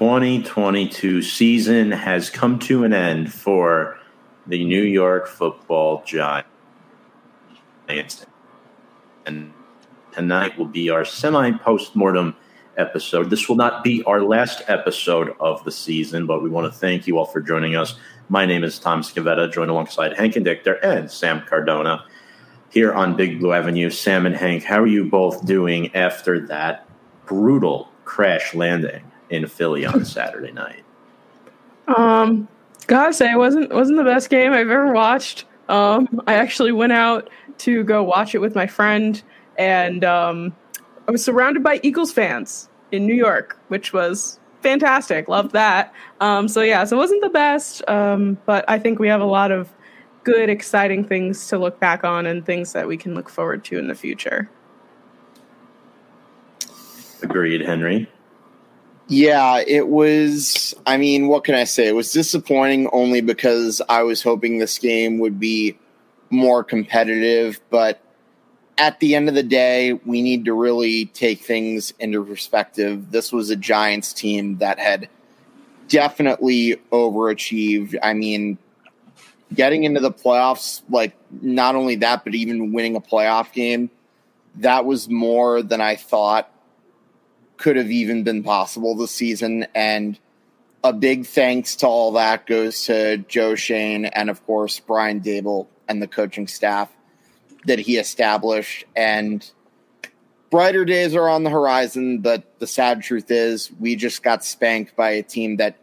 Well, well, the 2022 season has come to an end for the New York football Giants. And tonight will be our semi post-mortem episode. This will not be our last episode of the season, but we want to thank you all for joining us. My name is Tom Scavetta, joined alongside Hank and Dichter and Sam Cardona here on Big Blue Avenue. Sam and Hank, how are you both doing after that brutal crash landing in Philly on Saturday night? Um, gotta say, it wasn't wasn't the best game I've ever watched. Um, I actually went out to go watch it with my friend, and um, I was surrounded by Eagles fans in New York, which was fantastic. Loved that. Um, so yeah, so it wasn't the best, um, but I think we have a lot of good, exciting things to look back on and things that we can look forward to in the future. Agreed, Henry. Yeah, it was. I mean, what can I say? It was disappointing only because I was hoping this game would be more competitive. But at the end of the day, we need to really take things into perspective. This was a Giants team that had definitely overachieved. I mean, getting into the playoffs, like not only that, but even winning a playoff game, that was more than I thought could have even been possible this season. And a big thanks to all that goes to Joe Schoen and, of course, Brian Daboll and the coaching staff that he established. And brighter days are on the horizon, but the sad truth is we just got spanked by a team that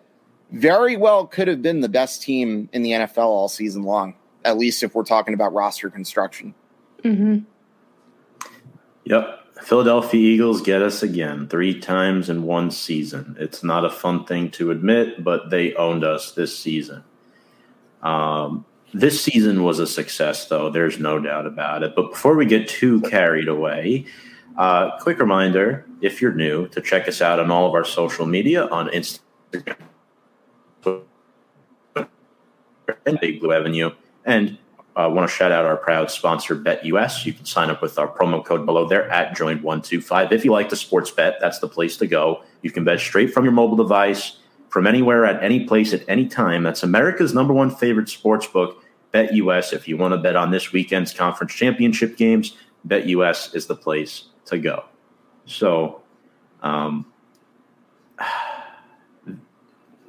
very well could have been the best team in the NFL all season long, at least if we're talking about roster construction. Mm-hmm. Yep. Philadelphia Eagles get us again three times in one season. It's not a fun thing to admit, but they owned us this season. Um, this season was a success, though. There's no doubt about it. But before we get too carried away, uh, quick reminder if you're new to check us out on all of our social media on Instagram and Big Blue Avenue. And I uh, want to shout out our proud sponsor, BetUS. You can sign up with our promo code below there at Join125. If you like the sports bet, that's the place to go. You can bet straight from your mobile device, from anywhere, at any place, at any time. That's America's number one favorite sports book, BetUS. If you want to bet on this weekend's conference championship games, BetUS is the place to go. So, um,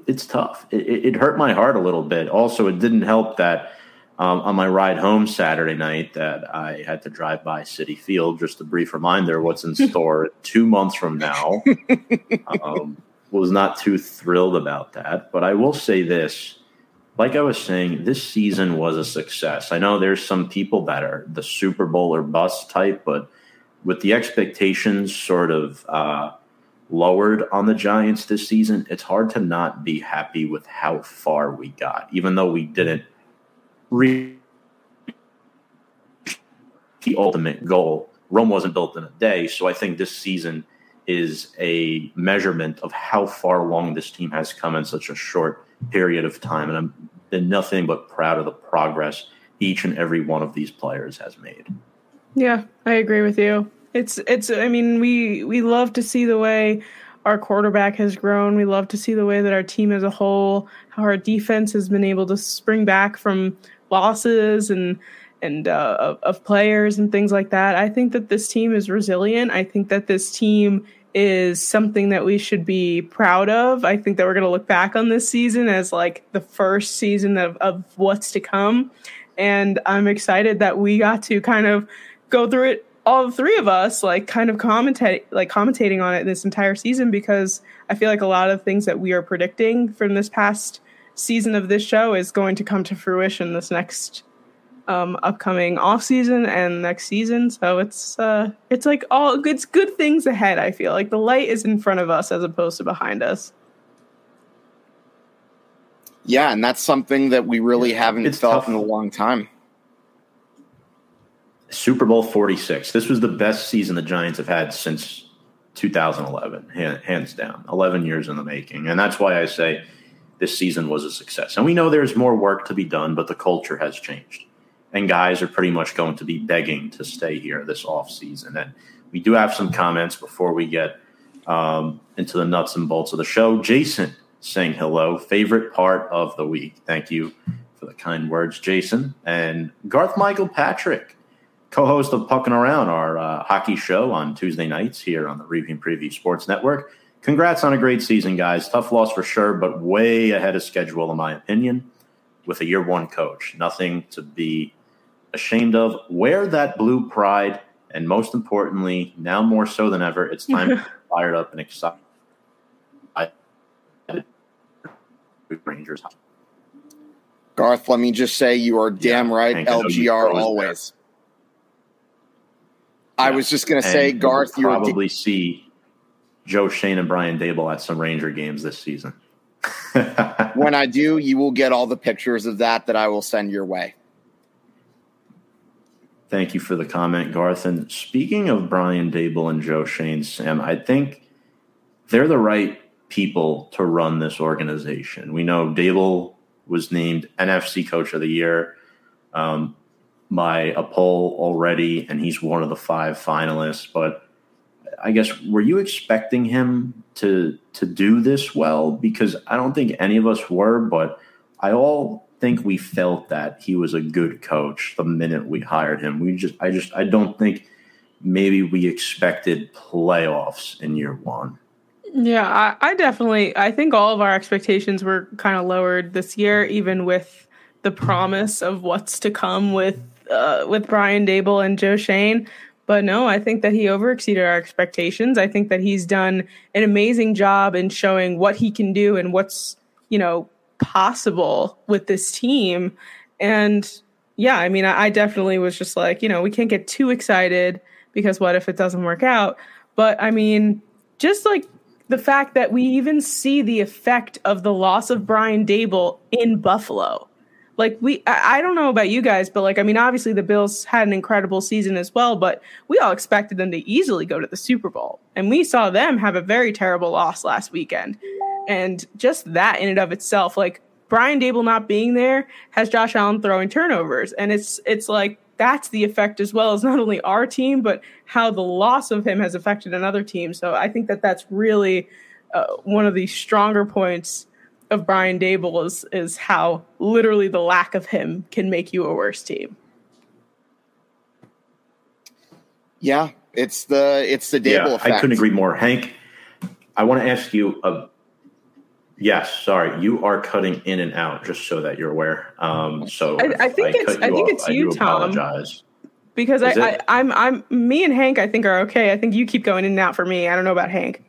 it's tough. It, it, hurt my heart a little bit. Also, it didn't help that um, on my ride home Saturday night that I had to drive by Citi Field. Just a brief reminder what's in store two months from now. Um, was not too thrilled about that, but I will say this. Like I was saying, this season was a success. I know there's some people that are the Super Bowl or bust type, but with the expectations sort of uh, lowered on the Giants this season, it's hard to not be happy with how far we got, even though we didn't – reach the ultimate goal. Rome wasn't built in a day, so I think this season is a measurement of how far along this team has come in such a short period of time, and I'm been nothing but proud of the progress each and every one of these players has made. Yeah, I agree with you. It's it's I mean, we we love to see the way our quarterback has grown. We love to see the way that our team as a whole, how our defense has been able to spring back from losses and and uh, of, of players and things like that. I think that this team is resilient. I think that this team is something that we should be proud of. I think that we're going to look back on this season as like the first season of, of what's to come. And I'm excited that we got to kind of go through it, all three of us, like kind of commentate, like commentating on it this entire season because I feel like a lot of things that we are predicting from this past season of this show is going to come to fruition this next um, upcoming off season and next season. So it's uh, it's like all good good things ahead. I feel like the light is in front of us as opposed to behind us. Yeah, and that's something that we really haven't it's felt tough. in a long time. Super Bowl 46. This was the best season the Giants have had since 2011, hands down. 11 years in the making. And that's why I say this season was a success. And we know there's more work to be done, but the culture has changed. And guys are pretty much going to be begging to stay here this off season. And we do have some comments before we get um, into the nuts and bolts of the show. Jason saying hello, favorite part of the week. Thank you for the kind words, Jason. And Garth Michael Patrick, co host of Pucking Around, our uh, hockey show on Tuesday nights here on the Review and Preview Sports Network. Congrats on a great season, guys. Tough loss for sure, but way ahead of schedule, in my opinion, with a year one coach. Nothing to be ashamed of. Wear that blue pride. And most importantly, now more so than ever, it's time to be fired up and excited. I Rangers. Garth, let me just say you are damn yeah, right. LGR always. Yeah. I was just going to say, Garth, you'll probably d- see Joe Schoen and Brian Daboll at some Ranger games this season. when I do, you will get all the pictures of that that I will send your way. Thank you for the comment, Garth. And speaking of Brian Daboll and Joe Schoen, Sam, I think they're the right people to run this organization. We know Daboll was named NFC Coach of the Year um, by a poll already, and he's one of the five finalists. But I guess were you expecting him to to do this well? Because I don't think any of us were, but I all think we felt that he was a good coach the minute we hired him. We just I just I don't think maybe we expected playoffs in year one. Yeah, I, I definitely I think all of our expectations were kind of lowered this year, even with the promise of what's to come with uh, with Brian Daboll and Joe Schoen. But no, I think that he overexceeded our expectations. I think that he's done an amazing job in showing what he can do and what's you know possible with this team. And yeah, I mean, I, I definitely was just like, you know, we can't get too excited because what if it doesn't work out? But I mean, just like the fact that we even see the effect of the loss of Brian Daboll in Buffalo. Like we, I, don't know about you guys, but like, I mean, obviously the Bills had an incredible season as well, but we all expected them to easily go to the Super Bowl, and we saw them have a very terrible loss last weekend, and just that in and of itself, like Brian Daboll not being there has Josh Allen throwing turnovers, and it's it's like that's the effect as well as not only our team, but how the loss of him has affected another team. So I think that that's really uh, one of the stronger points of Brian Daboll is is how literally the lack of him can make you a worse team. Yeah, it's the it's the Daboll yeah, effect. I couldn't agree more, Hank. I want to ask you a Yes, sorry, you are cutting in and out, just so that you're aware. Um, so I, I think I it's I think off, it's you, Tom. Apologize. Because I, I, I'm I'm me and Hank I think are okay. I think you keep going in and out for me. I don't know about Hank.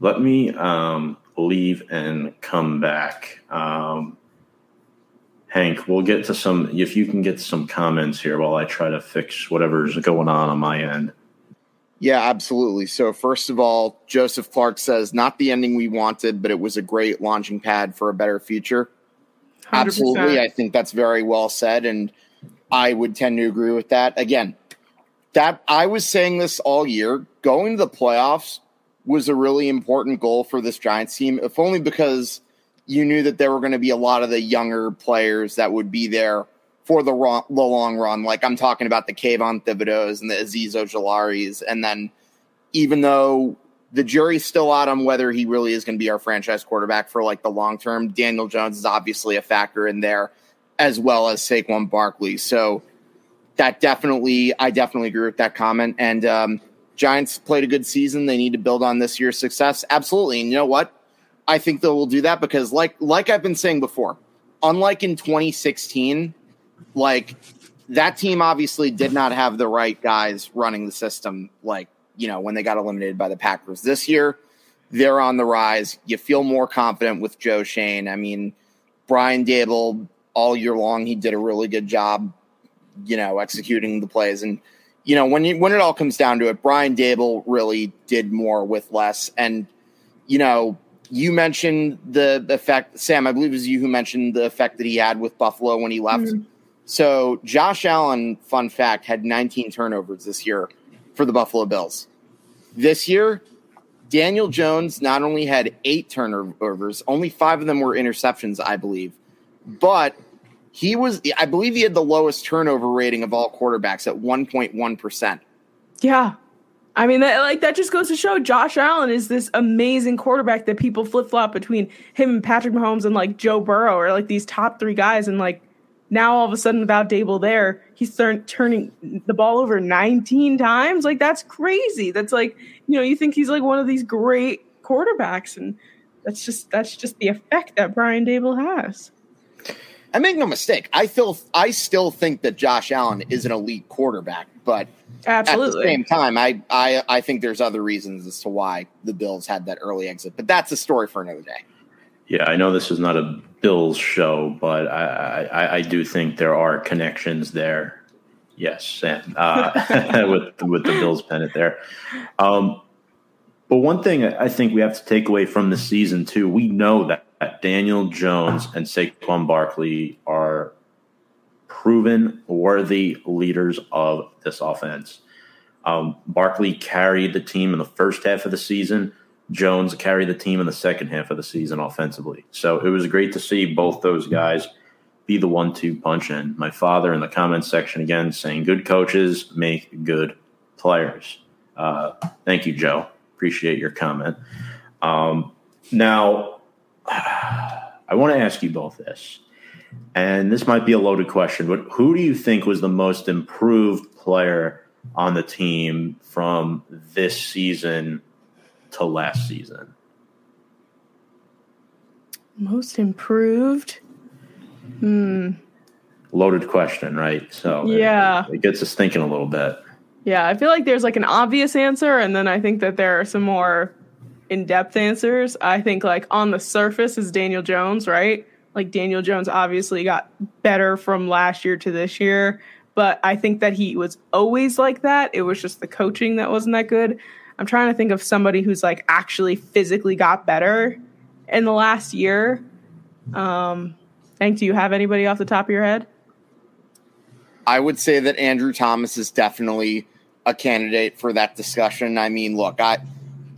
Let me um, leave and come back. Um, Hank, we'll get to some. If you can get some comments here while I try to fix whatever's going on on my end. Yeah, absolutely. So, first of all, Joseph Clark says, not the ending we wanted, but it was a great launching pad for a better future. 100%. Absolutely. I think that's very well said. And I would tend to agree with that. Again, that I was saying this all year. Going to the playoffs was a really important goal for this Giants team, if only because you knew that there were going to be a lot of the younger players that would be there for the, the long run. Like I'm talking about the Kayvon Thibodeaux and the Azeez Ojularis. And then even though the jury's still out on whether he really is going to be our franchise quarterback for like the long term, Daniel Jones is obviously a factor in there as well as Saquon Barkley. So that definitely, I definitely agree with that comment. And um, Giants played a good season. They need to build on this year's success. Absolutely. And you know what? I think they will do that because like like I've been saying before, unlike in 2016, like that team obviously did not have the right guys running the system like you know when they got eliminated by the packers this year they're on the rise you feel more confident with joe Schoen. i mean brian Daboll all year long he did a really good job you know executing the plays and you know when you, when it all comes down to it brian Daboll really did more with less. And you know you mentioned the effect sam i believe it was you who mentioned the effect that he had with buffalo when he left. Mm-hmm. So Josh Allen, fun fact, had 19 turnovers this year for the Buffalo Bills. This year, Daniel Jones not only had eight turnovers, only five of them were interceptions, I believe, but he was, I believe he had the lowest turnover rating of all quarterbacks at 1.1%. Yeah. I mean, that like that just goes to show Josh Allen is this amazing quarterback that people flip flop between him and Patrick Mahomes and like Joe Burrow or like these top three guys, and like now all of a sudden without Daboll there, he's turn, turning the ball over 19 times. Like that's crazy. That's like you know you think he's like one of these great quarterbacks, and that's just that's just the effect that Brian Daboll has. I make no mistake. I feel I still think that Josh Allen is an elite quarterback, but Absolutely. at the same time, I, I I think there's other reasons as to why the Bills had that early exit. But that's a story for another day. Yeah, I know this is not a Bills show, but I I, I do think there are connections there. Yes, and uh, with with the Bills pennant there. Um, but one thing I think we have to take away from the season too, we know that Daniel Jones and Saquon Barkley are proven worthy leaders of this offense. Um, Barkley carried the team in the first half of the season. Jones carried the team in the second half of the season offensively. So it was great to see both those guys be the one two punch in. My father in the comments section again saying, good coaches make good players. Uh, thank you, Joe. Appreciate your comment. Um, now, I want to ask you both this, and this might be a loaded question, but who do you think was the most improved player on the team from this season to last season? Most improved? Hmm. Loaded question, right? So yeah, it, it gets us thinking a little bit. Yeah, I feel like there's like an obvious answer, and then I think that there are some more in depth answers. I think like on the surface is Daniel Jones, right? Like Daniel Jones obviously got better from last year to this year, but I think that he was always like that. It was just the coaching that wasn't that good. I'm trying to think of somebody who's like actually physically got better in the last year. Um, Hank, do you have anybody off the top of your head? I would say that Andrew Thomas is definitely a candidate for that discussion. I mean, look, I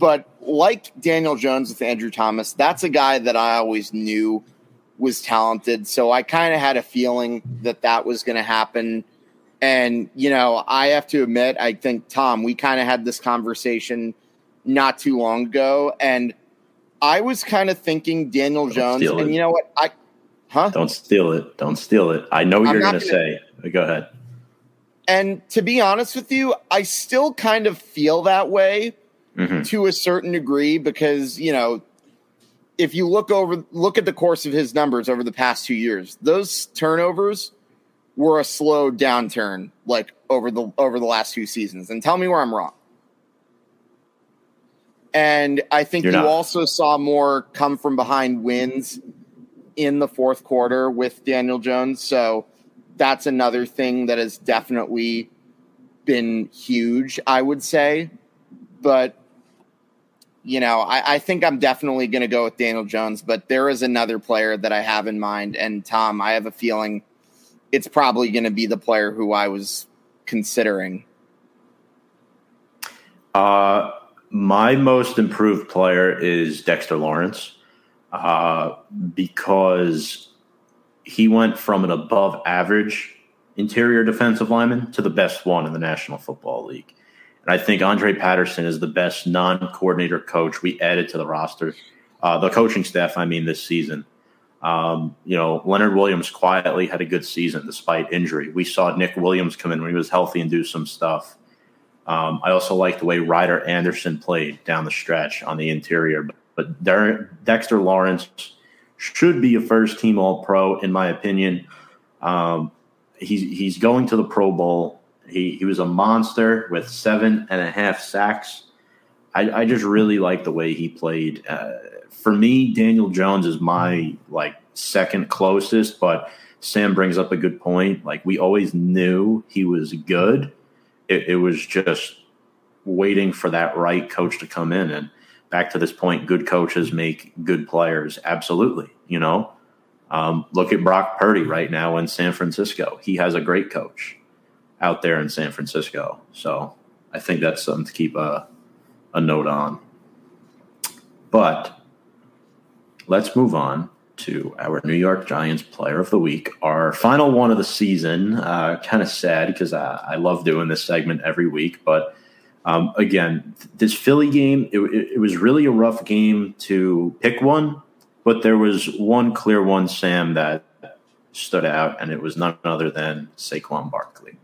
but like Daniel Jones with Andrew Thomas, that's a guy that I always knew was talented. So I kind of had a feeling that that was going to happen. And, you know, I have to admit, I think, Tom, we kind of had this conversation not too long ago. And I was kind of thinking Daniel Don't Jones. And you know what? I, huh? Don't steal it. Don't steal it. I know what you're going to say. Go ahead. And to be honest with you, I still kind of feel that way hmm to a certain degree because, you know, if you look over look at the course of his numbers over the past 2 years, those turnovers were a slow downturn like over the over the last few seasons. And tell me where I'm wrong. And I think You're you not. also saw more come from behind wins in the fourth quarter with Daniel Jones. So that's another thing that has definitely been huge, I would say. But, you know, I, I think I'm definitely going to go with Daniel Jones. But there is another player that I have in mind. And, Tom, I have a feeling it's probably going to be the player who I was considering. Uh, my most improved player is Dexter Lawrence uh, because he went from an above average interior defensive lineman to the best one in the National Football League. And I think Andre Patterson is the best non coordinator coach we added to the roster, uh, the coaching staff, I mean, this season. Um, you know, Leonard Williams quietly had a good season despite injury. We saw Nick Williams come in when he was healthy and do some stuff. Um, I also like the way Ryder Anderson played down the stretch on the interior. But, but Der- Dexter Lawrence should be a first team All Pro, in my opinion. Um, he's, he's going to the Pro Bowl. He, he was a monster with seven and a half sacks. I, I just really like the way he played. Uh, for me, Daniel Jones is my like second closest, but Sam brings up a good point. Like we always knew he was good it, it was just waiting for that right coach to come in. And back to this point, good coaches make good players. Absolutely. You know, um, look at Brock Purdy right now in San Francisco. He has a great coach out there in San Francisco. So I think that's something to keep a, a note on. But let's move on to our New York Giants Player of the Week, our final one of the season. Uh, kind of sad because I, I love doing this segment every week, but Um, again, this Philly game, it, it, it, was really a rough game to pick one, but there was one clear one, Sam, that stood out, and it was none other than Saquon Barkley.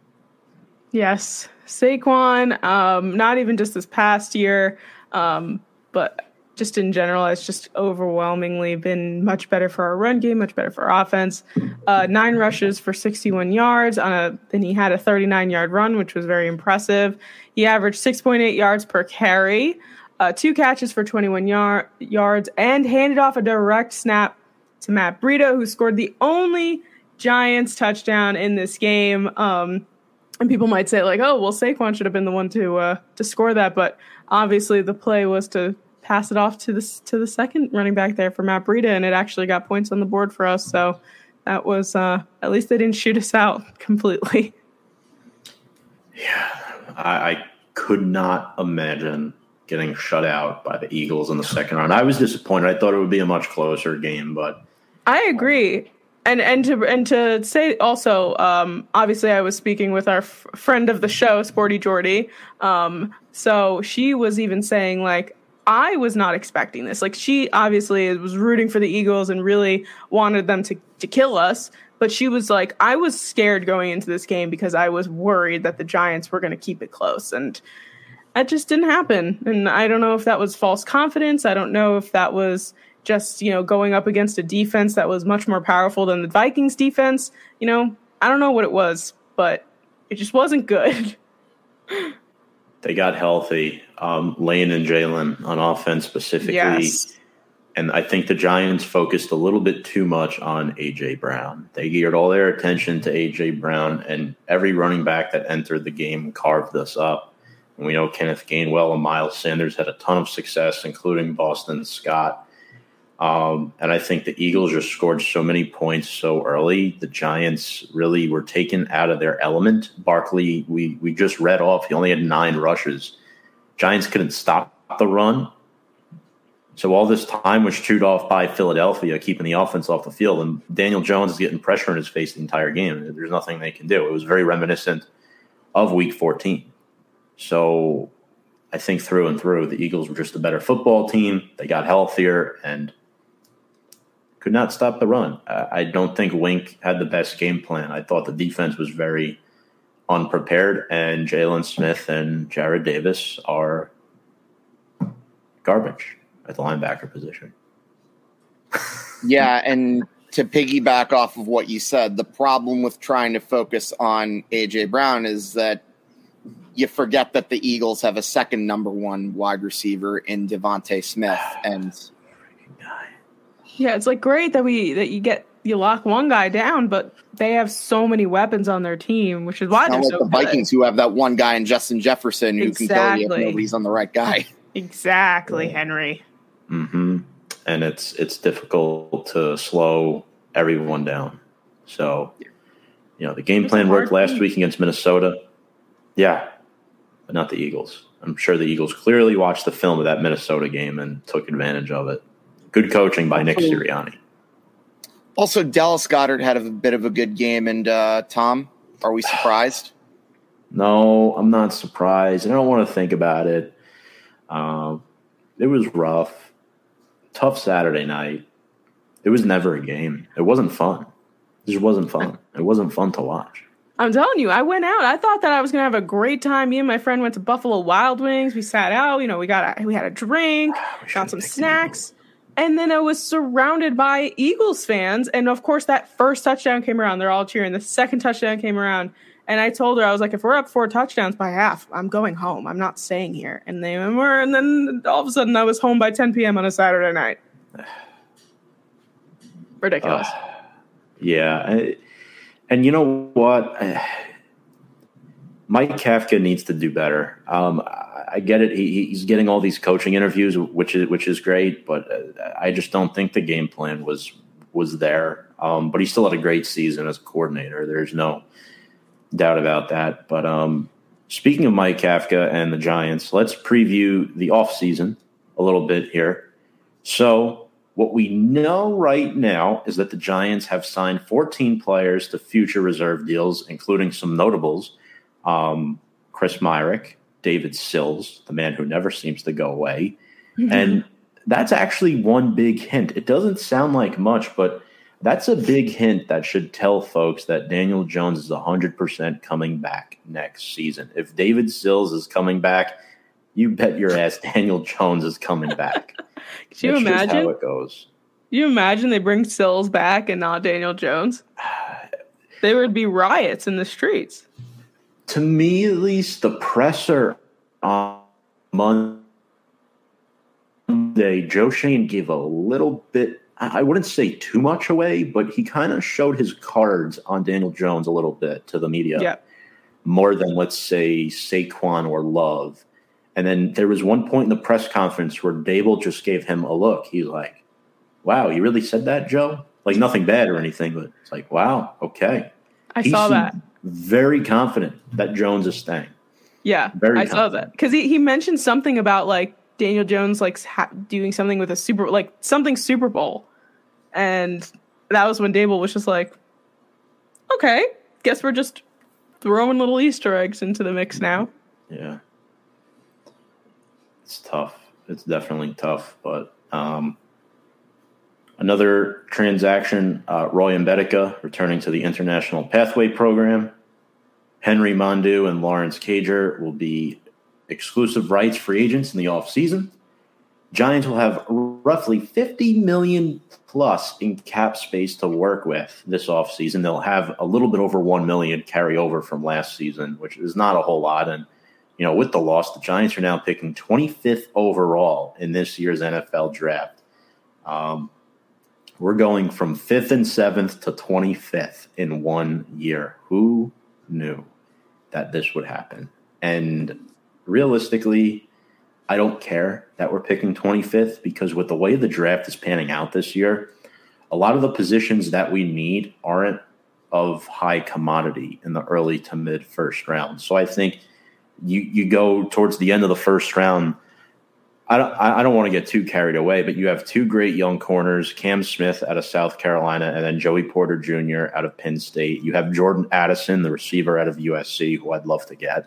Yes, Saquon. Um, not even just this past year, um, but just in general, it's just overwhelmingly been much better for our run game, much better for our offense. Uh, nine rushes for 61 yards on a, then he had a 39 yard run, which was very impressive. He averaged 6.8 yards per carry, uh, two catches for 21 yar- yards, and handed off a direct snap to Matt Breida, who scored the only Giants touchdown in this game. Um, and people might say like, "Oh, well, Saquon should have been the one to uh, to score that," but obviously the play was to pass it off to the to the second running back there for Matt Breida, and it actually got points on the board for us. So that was uh, at least they didn't shoot us out completely. Yeah, I, I could not imagine getting shut out by the Eagles in the second round. I was disappointed. I thought it would be a much closer game, but I agree. And and to and to say also, um, obviously, I was speaking with our f- friend of the show, Sporty Jordy. Um, so she was even saying like, I was not expecting this. Like she obviously was rooting for the Eagles and really wanted them to to kill us, but she was like I was scared going into this game because I was worried that the Giants were going to keep it close and that just didn't happen. And I don't know if that was false confidence. I don't know if that was just, you know, going up against a defense that was much more powerful than the Vikings defense. You know, I don't know what it was, but it just wasn't good. they got healthy. Um, Lane and Jalen on offense specifically. Yes. And I think the Giants focused a little bit too much on AJ Brown. They geared all their attention to AJ Brown, and every running back that entered the game carved us up. And we know Kenneth Gainwell and Miles Sanders had a ton of success, including Boston Scott. Um, and I think the Eagles just scored so many points so early. The Giants really were taken out of their element. Barkley, we we just read off. He only had nine rushes. Giants couldn't stop the run. So all this time was chewed off by Philadelphia, keeping the offense off the field. And Daniel Jones is getting pressure in his face the entire game. There's nothing they can do. It was very reminiscent of Week 14. So I think through and through, the Eagles were just a better football team. They got healthier and could not stop the run. I don't think Wink had the best game plan. I thought the defense was very unprepared, and Jaylon Smith and Jarrad Davis are garbage at the linebacker position. yeah, and to piggyback off of what you said, the problem with trying to focus on AJ Brown is that you forget that the Eagles have a second number one wide receiver in DeVonta Smith, and yeah, it's like great that we that you get you lock one guy down, but they have so many weapons on their team, which is why they're like so the good. Vikings who have that one guy in Justin Jefferson who exactly. can tell you if nobody's on the right guy. Exactly, yeah. Henry. Mm-hmm. And it's it's difficult to slow everyone down. So, you know, the game it's plan worked last team. week against Minnesota. Yeah, but not the Eagles. I'm sure the Eagles clearly watched the film of that Minnesota game and took advantage of it. Good coaching by Nick Sirianni. Also, Dallas Goedert had a bit of a good game. And uh, Tom, are we surprised? no, I'm not surprised. I don't want to think about it. Um, it was rough, tough Saturday night. It was never a game. It wasn't fun. It just wasn't fun. It wasn't fun to watch. I'm telling you, I went out. I thought that I was gonna have a great time. Me and my friend went to Buffalo Wild Wings. We sat out. You know, we got a, we had a drink, got some snacks. And then I was surrounded by Eagles fans. And of course, that first touchdown came around. They're all cheering. The second touchdown came around. And I told her, I was like, if we're up four touchdowns by half, I'm going home. I'm not staying here. And they were. And then all of a sudden, I was home by 10 p.m. on a Saturday night. Ridiculous. Uh, yeah. And you know what? Mike Kafka needs to do better. Um, I get it. He, he's getting all these coaching interviews, which is which is great, but uh, I just don't think the game plan was was there. Um, but he still had a great season as a coordinator. There's no doubt about that. But um, speaking of Mike Kafka and the Giants, let's preview the offseason a little bit here. So, what we know right now is that the Giants have signed 14 players to future reserve deals, including some notables um, Chris Myarick, David Sills, the man who never seems to go away. Mm-hmm. And that's actually one big hint. It doesn't sound like much, but that's a big hint that should tell folks that Daniel Jones is 100% coming back next season. If David Sills is coming back, you bet your ass Daniel Jones is coming back. Could you imagine how it goes? You imagine they bring Sills back and not Daniel Jones? there would be riots in the streets. To me, at least, the presser on Monday, Joe Schoen gave a little bit. I wouldn't say too much away, but he kind of showed his cards on Daniel Jones a little bit to the media. Yeah. More than, let's say, Saquon or Love. And then there was one point in the press conference where Daboll just gave him a look. He's like, wow, you really said that, Joe? Like nothing bad or anything, but it's like, wow, okay. I he saw that. Very confident that Jones is staying. Yeah, very. I confident. saw that because he, he mentioned something about like Daniel Jones like ha- doing something with a super like something Super Bowl, and that was when Daboll was just like, okay, guess we're just throwing little Easter eggs into the mix now. Yeah, it's tough. It's definitely tough, but um, Another transaction, uh, Roy Mbaeteka returning to the International Pathway Program. Henry Mondeaux and Lawrence Cager will be exclusive rights free agents in the offseason. Giants will have roughly 50 million plus in cap space to work with this offseason. They'll have a little bit over 1 million carry over from last season, which is not a whole lot. And, you know, with the loss, the Giants are now picking 25th overall in this year's NFL draft. Um, we're going from fifth and seventh to 25th in one year. Who knew that this would happen? And realistically, I don't care that we're picking 25th because with the way the draft is panning out this year, a lot of the positions that we need aren't of high commodity in the early to mid first round. So I think you you go towards the end of the first round I don't, I don't want to get too carried away, but you have two great young corners, Cam Smith out of South Carolina and then Joey Porter Jr. out of Penn State. You have Jordan Addison, the receiver out of USC, who I'd love to get.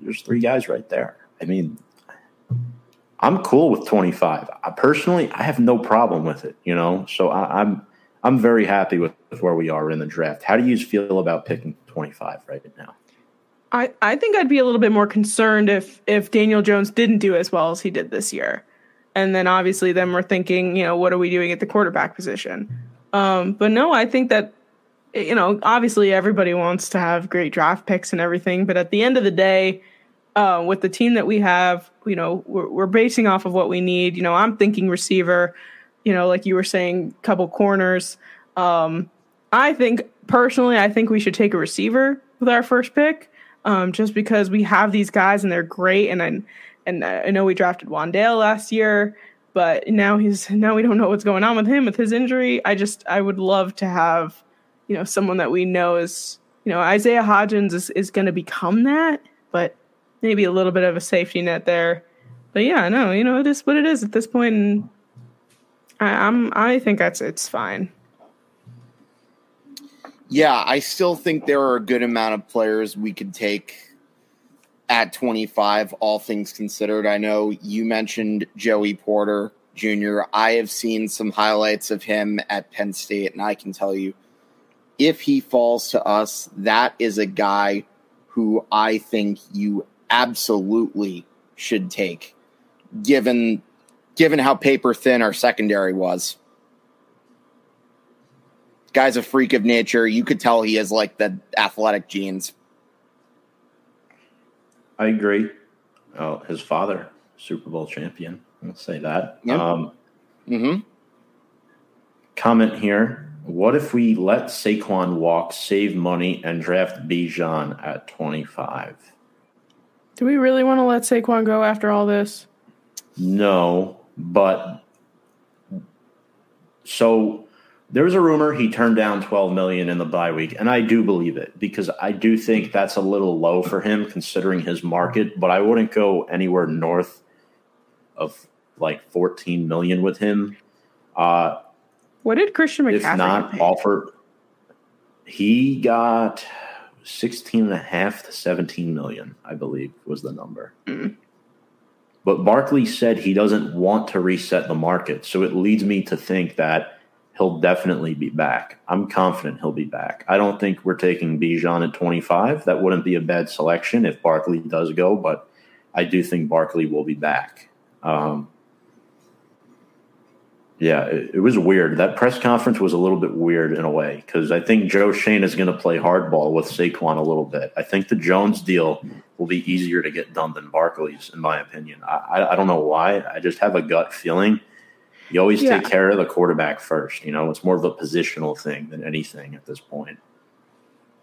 There's three guys right there. I mean, I'm cool with 25. I, personally, I have no problem with it, you know? So I, I'm I'm very happy with, with where we are in the draft. How do you feel about picking 25 right now? I, I think I'd be a little bit more concerned if if Daniel Jones didn't do as well as he did this year. And then obviously then we're thinking, you know, what are we doing at the quarterback position? Um, but no, I think that you know, obviously everybody wants to have great draft picks and everything, but at the end of the day, uh, with the team that we have, you know, we're, we're basing off of what we need. You know, I'm thinking receiver, you know, like you were saying, couple corners. Um, I think personally, I think we should take a receiver with our first pick um, just because we have these guys and they're great. And I and I know we drafted Wan'Dale last year, but now he's now we don't know what's going on with him with his injury. I just I would love to have you know someone that we know is you know Isaiah Hodgins is is going to become that, but maybe a little bit of a safety net there. But yeah, no, you know it is what it is at this point. And I, I'm I think that's it's fine. Yeah, I still think there are a good amount of players we could take at 25, all things considered. I know you mentioned Joey Porter Jr. I have seen some highlights of him at Penn State, and I can tell you if he falls to us, that is a guy who I think you absolutely should take, given given how paper thin our secondary was guy's a freak of nature. You could tell he has like the athletic genes. I agree. Oh, his father, Super Bowl champion. Let's say that. Yep. Um, mm-hmm. Comment here. What if we let Saquon walk, save money, and draft Bijan at 25? Do we really want to let Saquon go after all this? No, but so there was a rumor he turned down 12 million in the bye week and i do believe it because i do think that's a little low for him considering his market but i wouldn't go anywhere north of like 14 million with him uh what did christian mccaffrey if not offer he got 16 and a half to 17 million, I believe was the number. Mm. But Barkley said he doesn't want to reset the market. So it leads me to think that he'll definitely be back. I'm confident he'll be back. I don't think we're taking Bijan at 25. That wouldn't be a bad selection if Barkley does go, but I do think Barkley will be back. Um, yeah, it, it, was weird. That press conference was a little bit weird in a way because I think Joe Schoen is going to play hardball with Saquon a little bit. I think the Jones deal will be easier to get done than Barkley's, in my opinion. I, I, I don't know why. I just have a gut feeling. You always yeah. take care of the quarterback first. You know, it's more of a positional thing than anything at this point.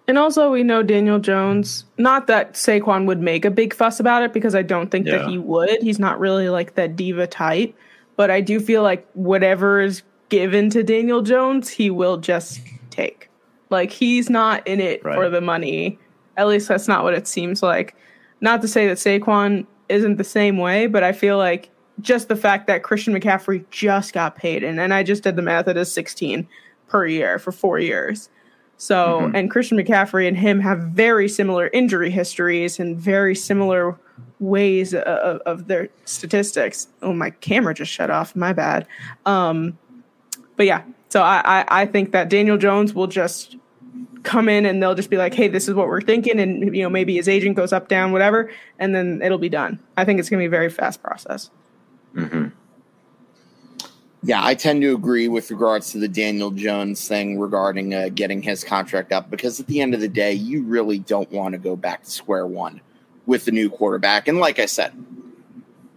And also, we know Daniel Jones. Not that Saquon would make a big fuss about it because I don't think yeah. that he would. He's not really like that diva type but I do feel like whatever is given to Daniel Jones, he will just take. Like he's not in it right. for the money. At least that's not what it seems like. Not to say that Saquon isn't the same way, but I feel like just the fact that Christian McCaffrey just got paid, and, and I just did the math, it is 16 per year for four years. So, mm-hmm. and Christian McCaffrey and him have very similar injury histories and very similar ways of, of, their statistics. Oh, my camera just shut off. My bad. Um, but yeah, so I, I, I think that Daniel Jones will just come in and they'll just be like, hey, this is what we're thinking. And, you know, maybe his agent goes up, down, whatever, and then it'll be done. I think it's going to be a very fast process. Mm-hmm. Yeah, I tend to agree with regards to the Daniel Jones thing regarding uh, getting his contract up because at the end of the day, you really don't want to go back to square one with the new quarterback. And like I said,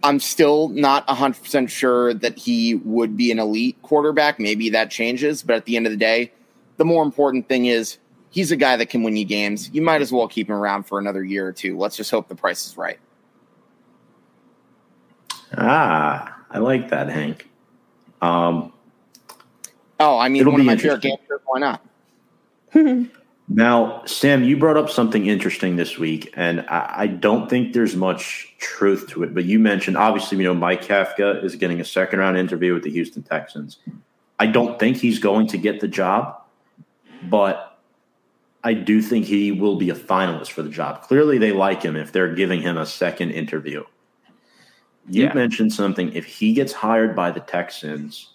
I'm still not 100% sure that he would be an elite quarterback. Maybe that changes, but at the end of the day, the more important thing is he's a guy that can win you games. You might as well keep him around for another year or two. Let's just hope the price is right. Ah, I like that, Hank. Um, oh, I mean, one of my favorite games. Why not? Now, Sam, you brought up something interesting this week, and I, I, don't think there's much truth to it. But you mentioned, obviously, you know, Mike Kafka is getting a second round interview with the Houston Texans. I don't think he's going to get the job, but I do think he will be a finalist for the job. Clearly, they like him if they're giving him a second interview. You yeah. mentioned something. If he gets hired by the Texans,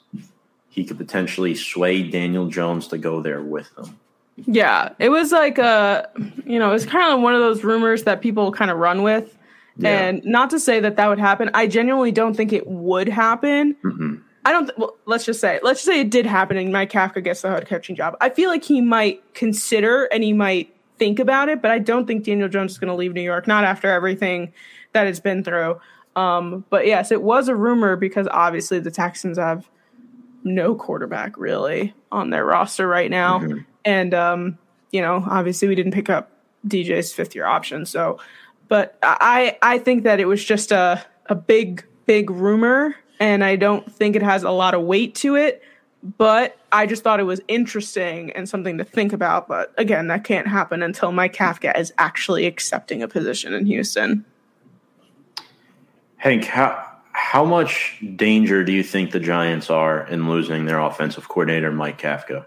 he could potentially sway Daniel Jones to go there with them. Yeah, it was like a, you know, it's kind of one of those rumors that people kind of run with. Yeah. And not to say that that would happen. I genuinely don't think it would happen. mm I don't. Th- well, let's just say, let's just say it did happen, and Mike Kafka gets the head coaching job. I feel like he might consider and he might think about it, but I don't think Daniel Jones is going to leave New York. Not after everything that it's been through. Um, but yes, it was a rumor because obviously the Texans have no quarterback really on their roster right now. Mm-hmm. And um, you know, obviously we didn't pick up DJ's fifth year option. So but I I think that it was just a a big, big rumor and I don't think it has a lot of weight to it. But I just thought it was interesting and something to think about. But again, that can't happen until Mike Kafka is actually accepting a position in Houston. Hank, how how much danger do you think the Giants are in losing their offensive coordinator, Mike Kafka?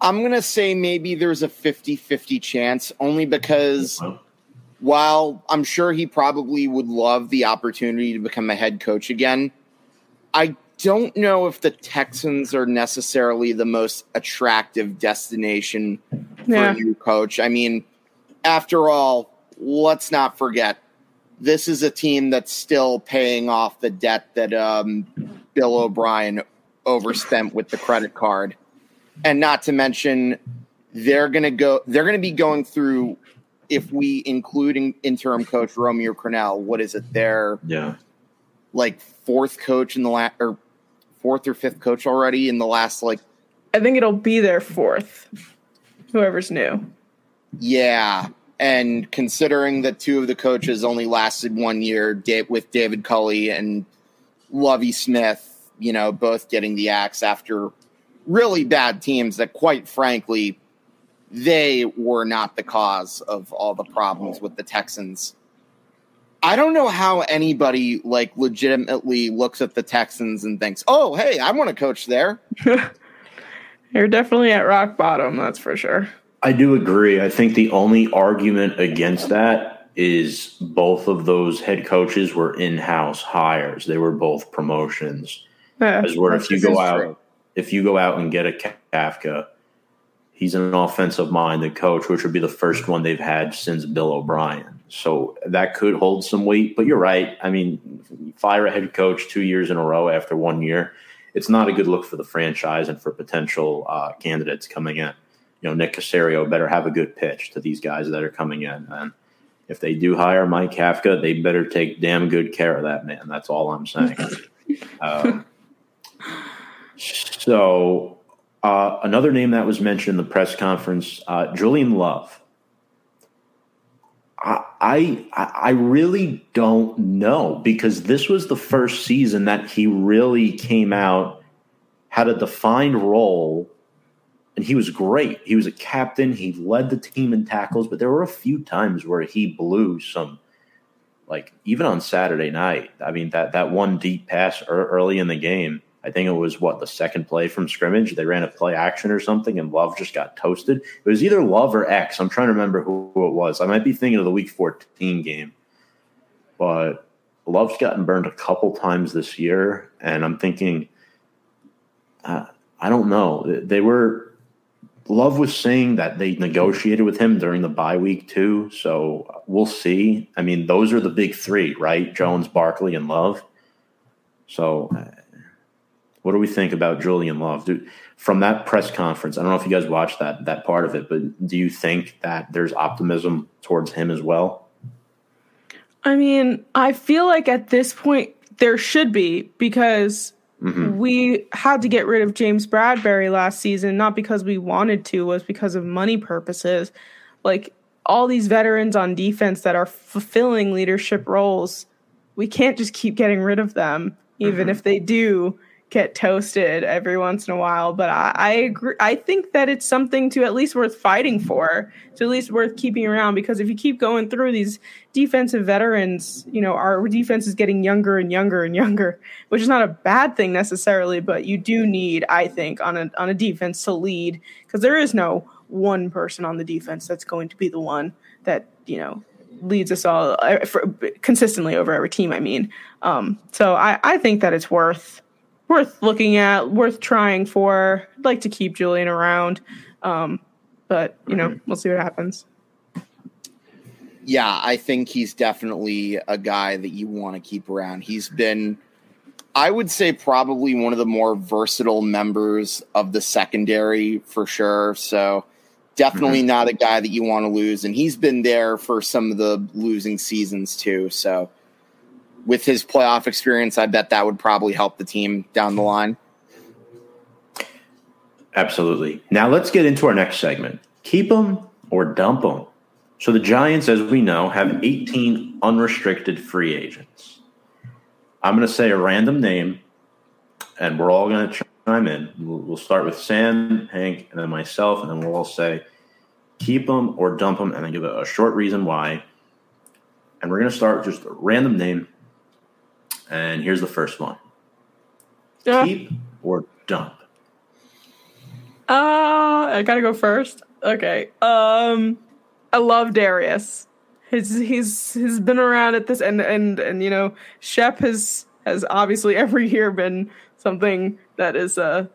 I'm going to say maybe there's a 50 50 chance, only because while I'm sure he probably would love the opportunity to become a head coach again, I don't know if the Texans are necessarily the most attractive destination for yeah. a new coach. I mean, after all, let's not forget this is a team that's still paying off the debt that um, Bill O'Brien overspent with the credit card, and not to mention they're going to go. They're going to be going through. If we including interim coach Romeo Crennel, what is it? Their yeah, like fourth coach in the last or fourth or fifth coach already in the last like. I think it'll be their fourth. Whoever's new. Yeah, and considering that two of the coaches only lasted one year with David Culley and Lovie Smith, you know, both getting the axe after really bad teams that, quite frankly, they were not the cause of all the problems with the Texans. I don't know how anybody like legitimately looks at the Texans and thinks, "Oh, hey, I want to coach there." You're definitely at rock bottom, that's for sure. I do agree. I think the only argument against that is both of those head coaches were in-house hires. They were both promotions. Yeah, As where if you go out, true. if you go out and get a Kafka, he's an offensive minded coach, which would be the first one they've had since Bill O'Brien. So that could hold some weight. But you're right. I mean, fire a head coach two years in a row after one year. It's not a good look for the franchise and for potential uh, candidates coming in. You know, Nick Caserio better have a good pitch to these guys that are coming in. And if they do hire Mike Kafka, they better take damn good care of that man. That's all I'm saying. um, so, uh, another name that was mentioned in the press conference, uh, Julian Love. I, I I really don't know because this was the first season that he really came out, had a defined role, and he was great. He was a captain. He led the team in tackles, but there were a few times where he blew some, like even on Saturday night. I mean that that one deep pass ear- early in the game. I think it was what the second play from scrimmage. They ran a play action or something, and Love just got toasted. It was either Love or X. I'm trying to remember who, who it was. I might be thinking of the Week 14 game, but Love's gotten burned a couple times this year, and I'm thinking, uh, I don't know. They were Love was saying that they negotiated with him during the bye week too, so we'll see. I mean, those are the big three, right? Jones, Barkley, and Love. So, uh, what do we think about Julian Love? Do, from that press conference, I don't know if you guys watched that that part of it, but do you think that there's optimism towards him as well? I mean, I feel like at this point there should be because Mhm. we had to get rid of James Bradberry last season, not because we wanted to, was because of money purposes. Like all these veterans on defense that are fulfilling leadership roles, we can't just keep getting rid of them, even if they do get toasted every once in a while. But I, I agree. I think that it's something to at least worth fighting for, to at least worth keeping around. Because if you keep going through these defensive veterans, you know, our defense is getting younger and younger and younger, which is not a bad thing necessarily. But you do need, I think, on a on a defense to lead because there is no one person on the defense that's going to be the one that you know leads us all uh, for, consistently over every team. I mean, um, so I, I think that it's worth worth looking at, worth trying for. I'd like to keep Julian around, um, but you know, we'll see what happens. yeah, I think he's definitely a guy that you want to keep around. He's been, I would say, probably one of the more versatile members of the secondary for sure. So, definitely not a guy that you want to lose. And he's been there for some of the losing seasons too. So, with his playoff experience, I bet that would probably help the team down the line. Absolutely. Now let's get into our next segment. Keep them or dump them. So the Giants, as we know, have 18 unrestricted free agents. I'm going to say a random name, and we're all going to chime in. We'll, start with Sam, Hank, and then myself, and then we'll all say keep them or dump them, and then give a short reason why. And we're going to start with just a random name. And here's the first one: Uh, keep or dump. Uh, I gotta go first. Okay. Um, I love Darius. He's he's he's been around at this, and and and you know, Shep has has obviously every year been something that is uh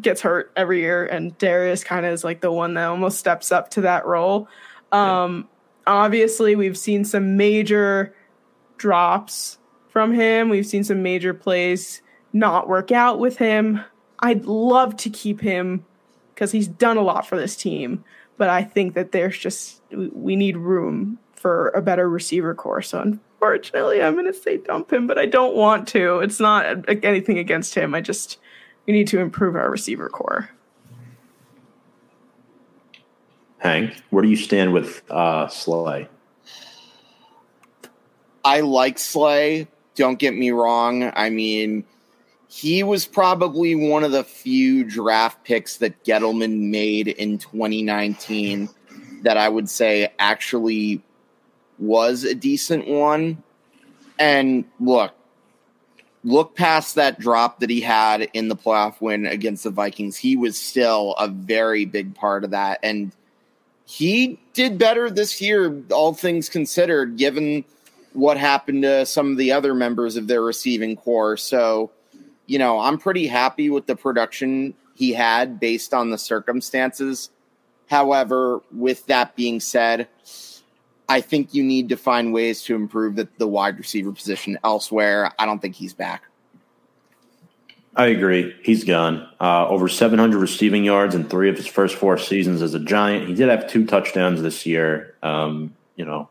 gets hurt every year, and Darius kind of is like the one that almost steps up to that role. Um, obviously, we've seen some major drops from him. We've seen some major plays not work out with him. I'd love to keep him because he's done a lot for this team, but I think that there's just we- we need room for a better receiver core. So unfortunately, I'm going to say dump him, but I don't want to. It's not anything against him. I just we need to improve our receiver core. Hank, where do you stand with uh, Slay? I like Slay. Don't get me wrong. I mean, he was probably one of the few draft picks that Gettleman made in 2019 that I would say actually was a decent one. And look, look past that drop that he had in the playoff win against the Vikings. He was still a very big part of that. And he did better this year, all things considered, given what happened to some of the other members of their receiving corps. So, you know, I'm pretty happy with the production he had based on the circumstances. However, with that being said, I think you need to find ways to improve the, the wide receiver position elsewhere. I don't think he's back. I agree. He's gone. Uh, over 700 receiving yards in three of his first four seasons as a Giant. He did have two touchdowns this year. Um, you know,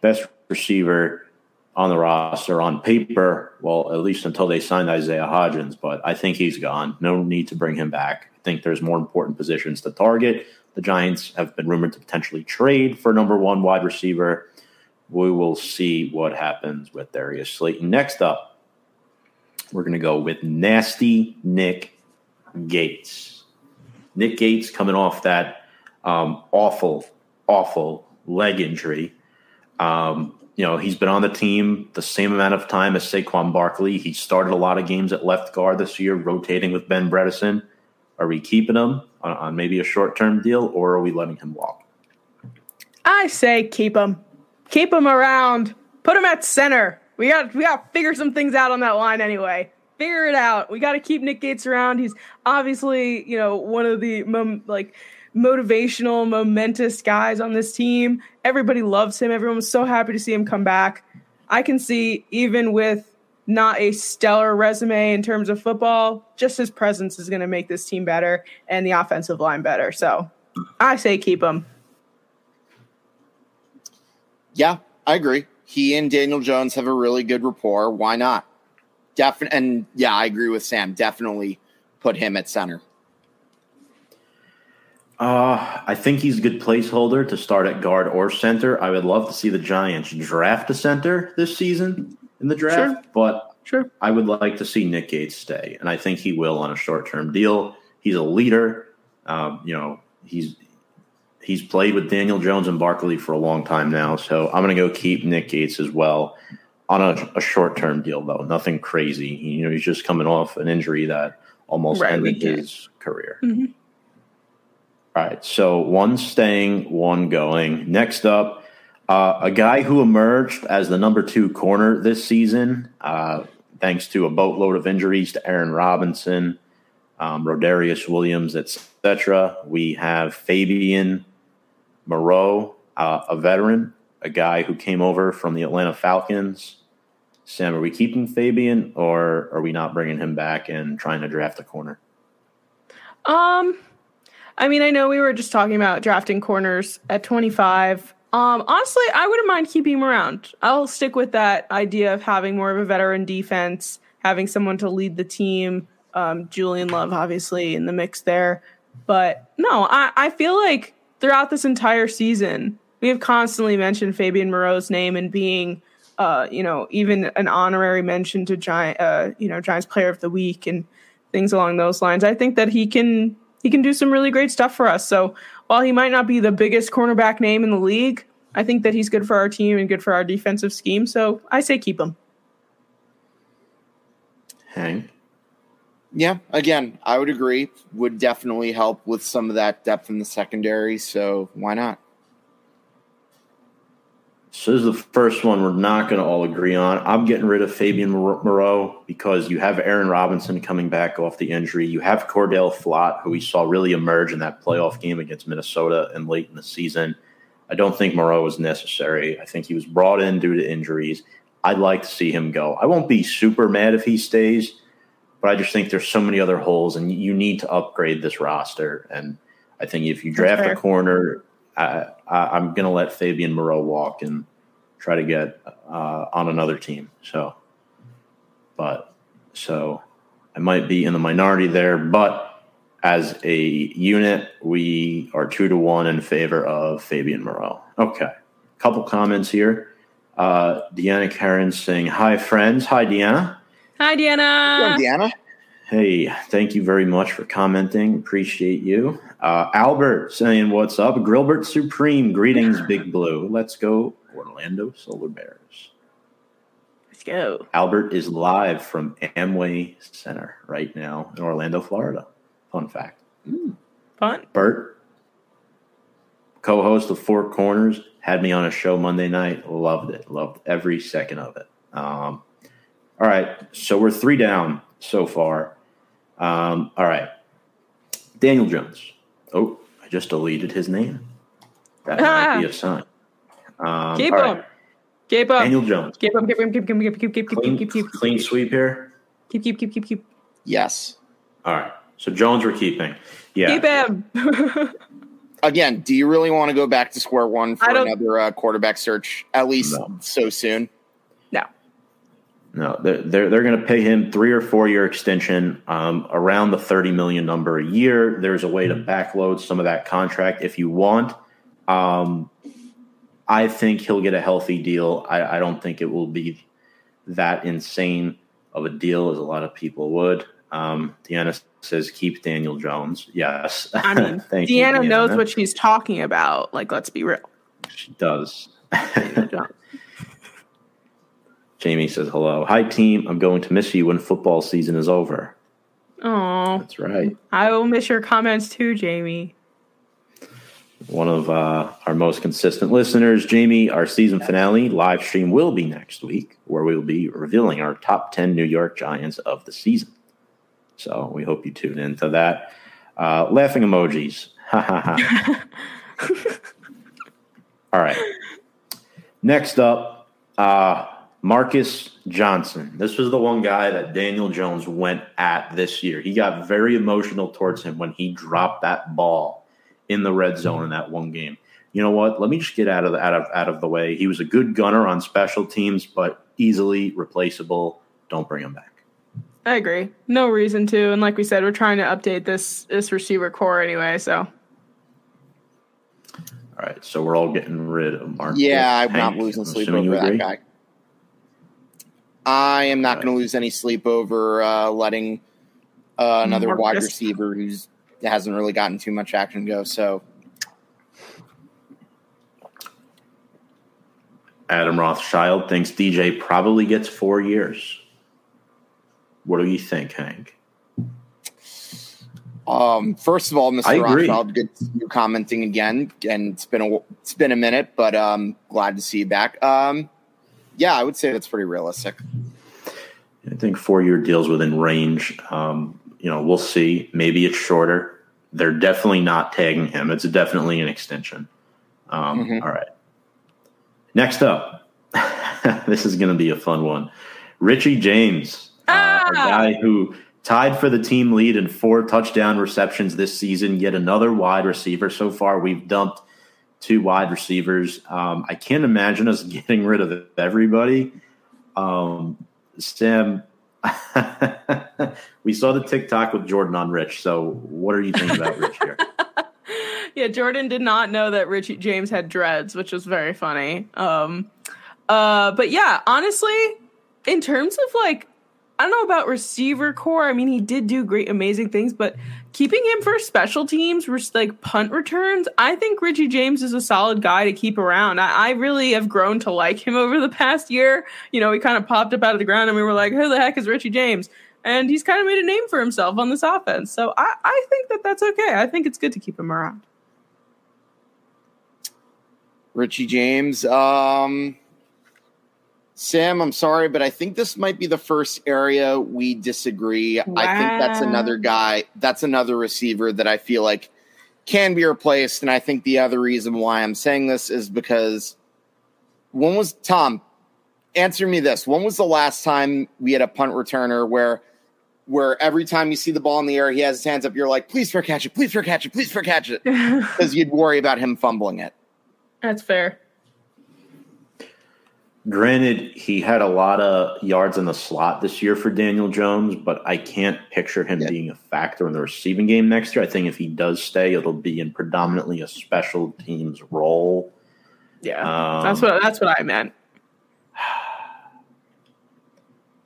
best receiver on the roster on paper. Well, at least until they signed Isaiah Hodgins, but I think he's gone. No need to bring him back. I think there's more important positions to target. The Giants have been rumored to potentially trade for number one wide receiver. We will see what happens with Darius Slayton. Next up, we're going to go with Nasty Nick Gates. Nick Gates coming off that um, awful, awful leg injury. Um, you know, he's been on the team the same amount of time as Saquon Barkley. He started a lot of games at left guard this year, rotating with Ben Bredeson. Are we keeping him on, on maybe a short term deal, or are we letting him walk? I say keep him. Keep him around. Put him at center. We got we got to figure some things out on that line anyway. Figure it out. We got to keep Nick Gates around. He's obviously you know one of the like motivational, momentous guys on this team. Everybody loves him. Everyone was so happy to see him come back. I can see even with not a stellar resume in terms of football, just his presence is going to make this team better and the offensive line better. So I say keep him. Yeah, I agree he and Daniel Jones have a really good rapport. Why not? Definitely, and yeah, I agree with Sam. Definitely put him at center. Uh, I think he's a good placeholder to start at guard or center. I would love to see the Giants draft a center this season in the draft, sure. but sure. I would like to see Nick Gates stay, and I think he will on a short term deal. He's a leader. Um, you know, he's he's played with Daniel Jones and Barkley for a long time now. So I'm going to go keep Nick Gates as well on a, a short term deal, though. Nothing crazy. You know, he's just coming off an injury that almost right, ended his career. Mm-hmm. All right. So one staying, one going. Next up, uh, a guy who emerged as the number two corner this season, uh, thanks to a boatload of injuries to Aaron Robinson, um, Rodarius Williams, etc. We have Fabian Moreau, uh, a veteran, a guy who came over from the Atlanta Falcons. Sam, are we keeping Fabian or are we not bringing him back and trying to draft a corner? Um, I mean, I know we were just talking about drafting corners at 25. Um, honestly, I wouldn't mind keeping him around. I'll stick with that idea of having more of a veteran defense, having someone to lead the team. Um, Julian Love, obviously, in the mix there. But no, I, I feel like throughout this entire season, we have constantly mentioned Fabian Moreau's name and being, uh, you know, even an honorary mention to Giant, uh, you know, Giants Player of the Week and things along those lines. I think that he can he can do some really great stuff for us. So while he might not be the biggest cornerback name in the league, I think that he's good for our team and good for our defensive scheme. So I say keep him. Hang. Yeah, again, I would agree. Would definitely help with some of that depth in the secondary. So why not? So this is the first one we're not going to all agree on. I'm getting rid of Fabian Moreau because you have Aaron Robinson coming back off the injury. You have Cor'Dale Flott, who we saw really emerge in that playoff game against Minnesota and late in the season. I don't think Moreau was necessary. I think he was brought in due to injuries. I'd like to see him go. I won't be super mad if he stays but I just think there's so many other holes, and you need to upgrade this roster. And I think if you draft a corner, I, am going to let Fabian Moreau walk and try to get uh, on another team. So, but so I might be in the minority there, but as a unit, we are two to one in favor of Fabian Moreau. Okay, couple comments here. Uh, Deanna Karen saying, "Hi, friends. Hi, Deanna." Hi, Deanna. Hello, Deanna. Hey, thank you very much for commenting. Appreciate you. Uh, Albert saying, What's up? Grilbert Supreme. Greetings, Big Blue. Let's go, Orlando Solar Bears. Let's go. Albert is live from Amway Center right now in Orlando, Florida. Fun fact. Mm, fun. Bert, co-host of Four Corners, had me on a show Monday night. Loved it. Loved every second of it. Um, all right, so we're three down so far. Um, all right, Daniel Jones. Oh, I just deleted his name. That might be a sign. Um, keep all him. right. Keep him. Daniel Jones. Keep him. Keep him. Keep him. Keep keep keep keep Clean, keep keep clean sweep here. keep keep keep keep keep Yes. All right. So Jones we're keeping. Yeah. keep him. Again, do you really want to go back to square one for another uh, quarterback search? At least No. so soon. No. They're they're, they're going to pay him three or four year extension, um, around the thirty million number a year. There's a way to backload some of that contract if you want. Um, I think he'll get a healthy deal. I, I don't think it will be that insane of a deal as a lot of people would. Um, Deanna says keep Daniel Jones. Yes, I mean, Thank you, Deanna knows what she's talking about. Like, let's be real. she does. Daniel Jones. Jamie says hello. Hi team. I'm going to miss you when football season is over. Oh, That's right. I will miss your comments too, Jamie. one of uh, our most consistent listeners, Jamie. Our season finale live stream will be next week, where we will be revealing our top 10 New York Giants of the season. So we hope you tune in to that. Uh, laughing emojis. Ha ha ha. All right. Next up, uh, Marcus Johnson. This was the one guy that Daniel Jones went at this year. He got very emotional towards him when he dropped that ball in the red zone in that one game. You know what? Let me just get out of the, out of out of the way. He was a good gunner on special teams, but easily replaceable. Don't bring him back. I agree. No reason to. And like we said, we're trying to update this this receiver core anyway. So All right, so we're all getting rid of Marcus. Yeah, I'm not losing I'm sleep over that guy. I am not going to lose any sleep over uh, letting uh, another wide receiver who's hasn't really gotten too much action go. So Adam Rothschild thinks DJ probably gets four years. What do you think, Hank? Um, first of all, Mr. Rothschild, good to see you commenting again, and it's been a it's been a minute, but um, glad to see you back. Um, yeah, I would say that's pretty realistic. I think four year deals within range. Um, you know, we'll see. Maybe it's shorter. They're definitely not tagging him. It's definitely an extension. Um, Mhm. all right. Next up, this is going to be a fun one. Richie James, uh, Ah! a guy who tied for the team lead in four touchdown receptions this season. Yet another wide receiver. So far, we've dumped two wide receivers. Um, I can't imagine us getting rid of everybody. Um, Sam, we saw the TikTok with Jordan on Rich. So, what are you thinking about Rich here? yeah, Jordan did not know that Richie James had dreads, which was very funny. Um, uh, but yeah, honestly, in terms of like, I don't know about receiver core. I mean, he did do great, amazing things, but keeping him for special teams, like punt returns, I think Richie James is a solid guy to keep around. I, I really have grown to like him over the past year. You know, he kind of popped up out of the ground and we were like, who the heck is Richie James? And he's kind of made a name for himself on this offense. So I, I think that that's okay. I think it's good to keep him around. Richie James. Um, Sam, I'm sorry, but I think this might be the first area we disagree. I think that's another guy, that's another receiver that I feel like can be replaced. And I think the other reason why I'm saying this is because when was Tom? Answer me this. When was the last time we had a punt returner where where every time you see the ball in the air, he has his hands up, you're like, please for catch it, please for catch it, please for catch it. Because you'd worry about him fumbling it. That's fair. Granted, he had a lot of yards in the slot this year for Daniel Jones, but I can't picture him Yeah. being a factor in the receiving game next year. I think if he does stay, it'll be in predominantly a special teams role. Yeah. Um, that's what that's what I meant.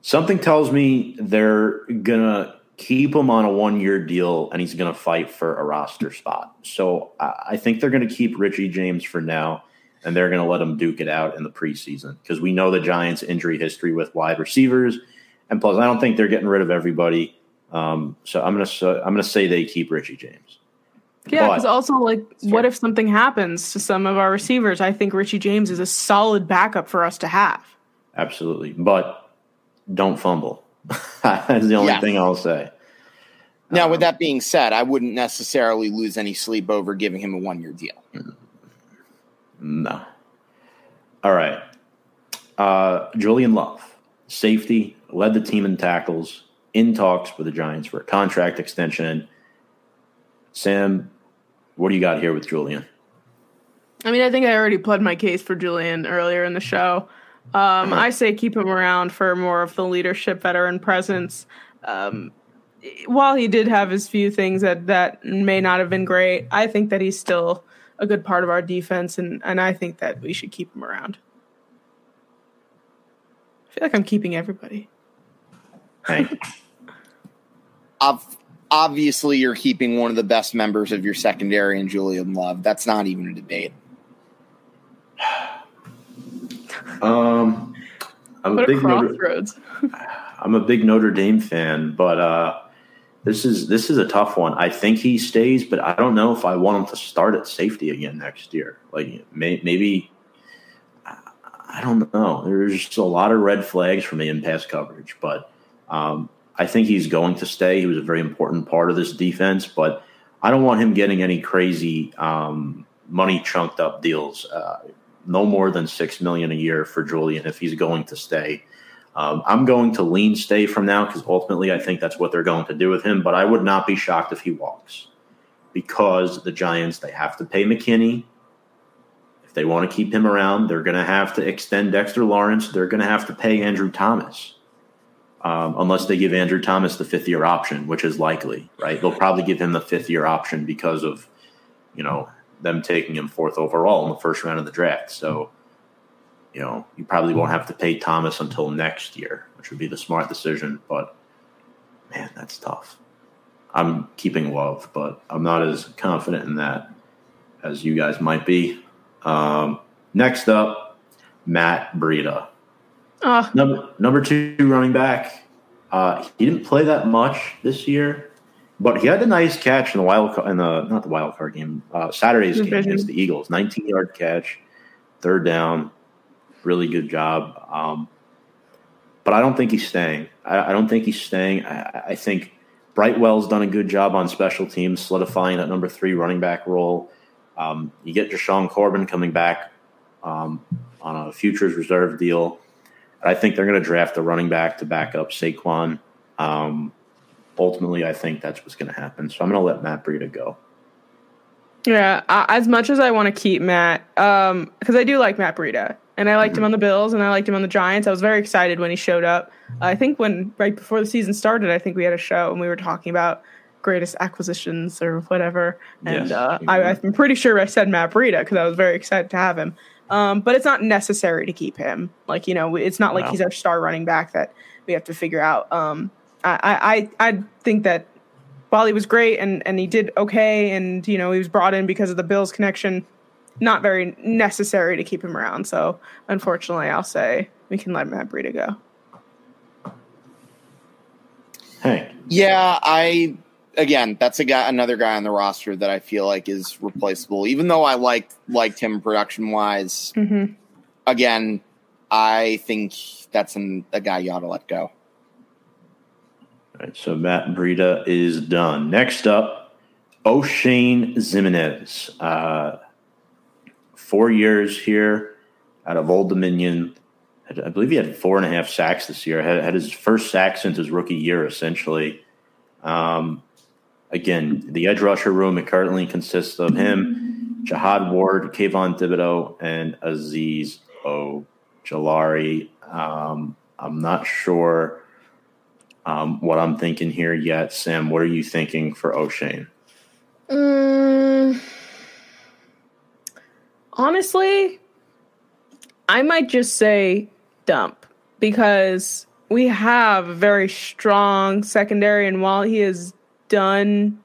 Something tells me they're gonna keep him on a one-year deal, and he's gonna fight for a roster spot. So I, I think they're gonna keep Richie James for now, and they're gonna let them duke it out in the preseason because we know the Giants' injury history with wide receivers, and plus I don't think they're getting rid of everybody. Um, so I'm gonna so I'm gonna say they keep Richie James. Yeah, because also like, what if something happens to some of our receivers? I think Richie James is a solid backup for us to have. Absolutely. But don't fumble. That's the only Yeah. thing I'll say. Now, with that being said, I wouldn't necessarily lose any sleep over giving him a one year deal. No. All right. Uh, Julian Love, safety, led the team in tackles, in talks with the Giants for a contract extension. Sam, what do you got here with Julian? I mean, I think I already pled my case for Julian earlier in the show. Um, I say keep him around for more of the leadership, veteran presence. Um, while he did have his few things that that may not have been great, I think that he's still a good part of our defense, and and I think that we should keep him around. I feel like I'm keeping everybody. Hank. Ob- Obviously, you're keeping one of the best members of your secondary in Julian Love. That's not even a debate. um, I'm a What a big Notre. I'm a big Notre Dame fan, but uh, this is this is a tough one. I think he stays, but I don't know if I want him to start at safety again next year. Like may, maybe I don't know. There's just a lot of red flags for me in pass coverage, but um, I think he's going to stay. He was a very important part of this defense, but I don't want him getting any crazy um, money chunked up deals. Uh, no more than six million a year for Julian if he's going to stay. Um, I'm going to lean stay from now because ultimately I think that's what they're going to do with him. But I would not be shocked if he walks because the Giants they have to pay McKinney. If they want to keep him around, they're going to have to extend Dexter Lawrence. They're going to have to pay Andrew Thomas, um, unless they give Andrew Thomas the fifth year option, which is likely. Right? They'll probably give him the fifth year option because of you know them taking him fourth overall in the first round of the draft. So you know, you probably won't have to pay Thomas until next year, which would be the smart decision. But man, that's tough. I'm keeping Love, but I'm not as confident in that as you guys might be. Um, next up, Matt Breida, Oh, number number two running back. Uh, he didn't play that much this year, but he had a nice catch in the wild card, in the not the wild card game, uh, Saturday's game against the Eagles. 19 yard catch, third down, really good job. Um, but I don't think he's staying. I, I don't think he's staying. I, I think Brightwell's done a good job on special teams, solidifying that number three running back role. Um, you get Jashaun Corbin coming back um, on a futures reserve deal. I think they're going to draft a running back to back up Saquon. Um, ultimately, I think that's what's going to happen. So I'm going to let Matt Breida go. Yeah, as much as I want to keep Matt, um, because I do like Matt Breida, and I liked him on the Bills, and I liked him on the Giants. I was very excited when he showed up. I think when right before the season started, I think we had a show and we were talking about greatest acquisitions or whatever, and Yes, uh, I, I'm pretty sure I said Matt Breida because I was very excited to have him. Um, but it's not necessary to keep him. Like you know, it's not like he's our star running back that we have to figure out. Um, I, I I think that while he was great and and he did okay, and you know he was brought in because of the Bills connection, not very necessary to keep him around. So unfortunately, I'll say we can let Matt Breida go. Hank, Yeah, I again, that's a guy, another guy on the roster that I feel like is replaceable. Even though I liked liked him production wise, hmm again, I think that's an, a guy you ought to let go. All right, so Matt Breida is done. Next up, Oshane Ximines. Uh, four years here out of Old Dominion. I believe he had four and a half sacks this year. Had, had his first sack since his rookie year, essentially. Um, again, the edge rusher room it currently consists of him, Jihad Ward, Kayvon Thibodeaux, and Azeez Ojulari. Um, I'm not sure um, what I'm thinking here yet. Sam, what are you thinking for Oshane? Mm, honestly, I might just say dump because we have a very strong secondary, and while he has done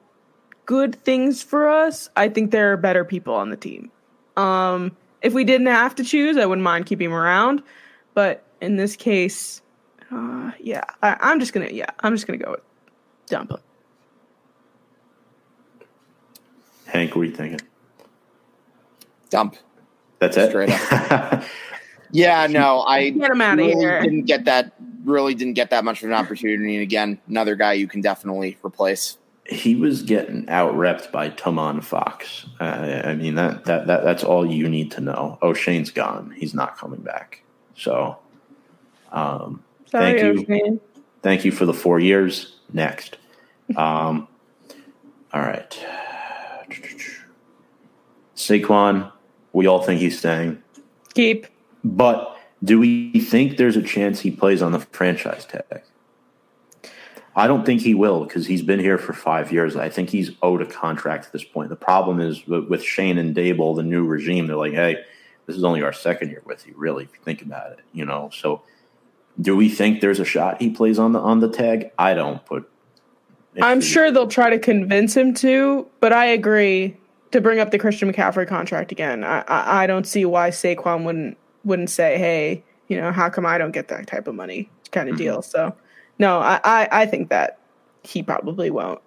good things for us, I think there are better people on the team. Um, if we didn't have to choose, I wouldn't mind keeping him around, but in this case, uh, yeah, I, I'm just gonna yeah, I'm just gonna go with dump him. Hank, what are you thinking? Dump. That's it. Straight up. Yeah, no, I Get him outta really here. didn't get that. Really didn't get that much of an opportunity. And again, another guy you can definitely replace. he was getting out repped by Tomon Fox. Uh, I mean that, that that that's all you need to know. Oshane's gone. He's not coming back. So, um, Sorry, Thank you. Oshane. thank you for the four years. Next, um, all right. Saquon, we all think he's staying, Keep. but do we think there's a chance he plays on the franchise tag? I don't think he will because he's been here for five years. I think he's owed a contract at this point. The problem is with, Schoen and Daboll, the new regime, they're like, hey, this is only our second year with you, really, if you think about it, you know. So do we think there's a shot he plays on the on the tag? I don't, but I'm sure they'll try to convince him to, but I agree to bring up the Christian McCaffrey contract again. I I, I don't see why Saquon wouldn't wouldn't say, hey, you know, how come I don't get that type of money kind of Mhm. deal. So no, I, I I think that he probably won't.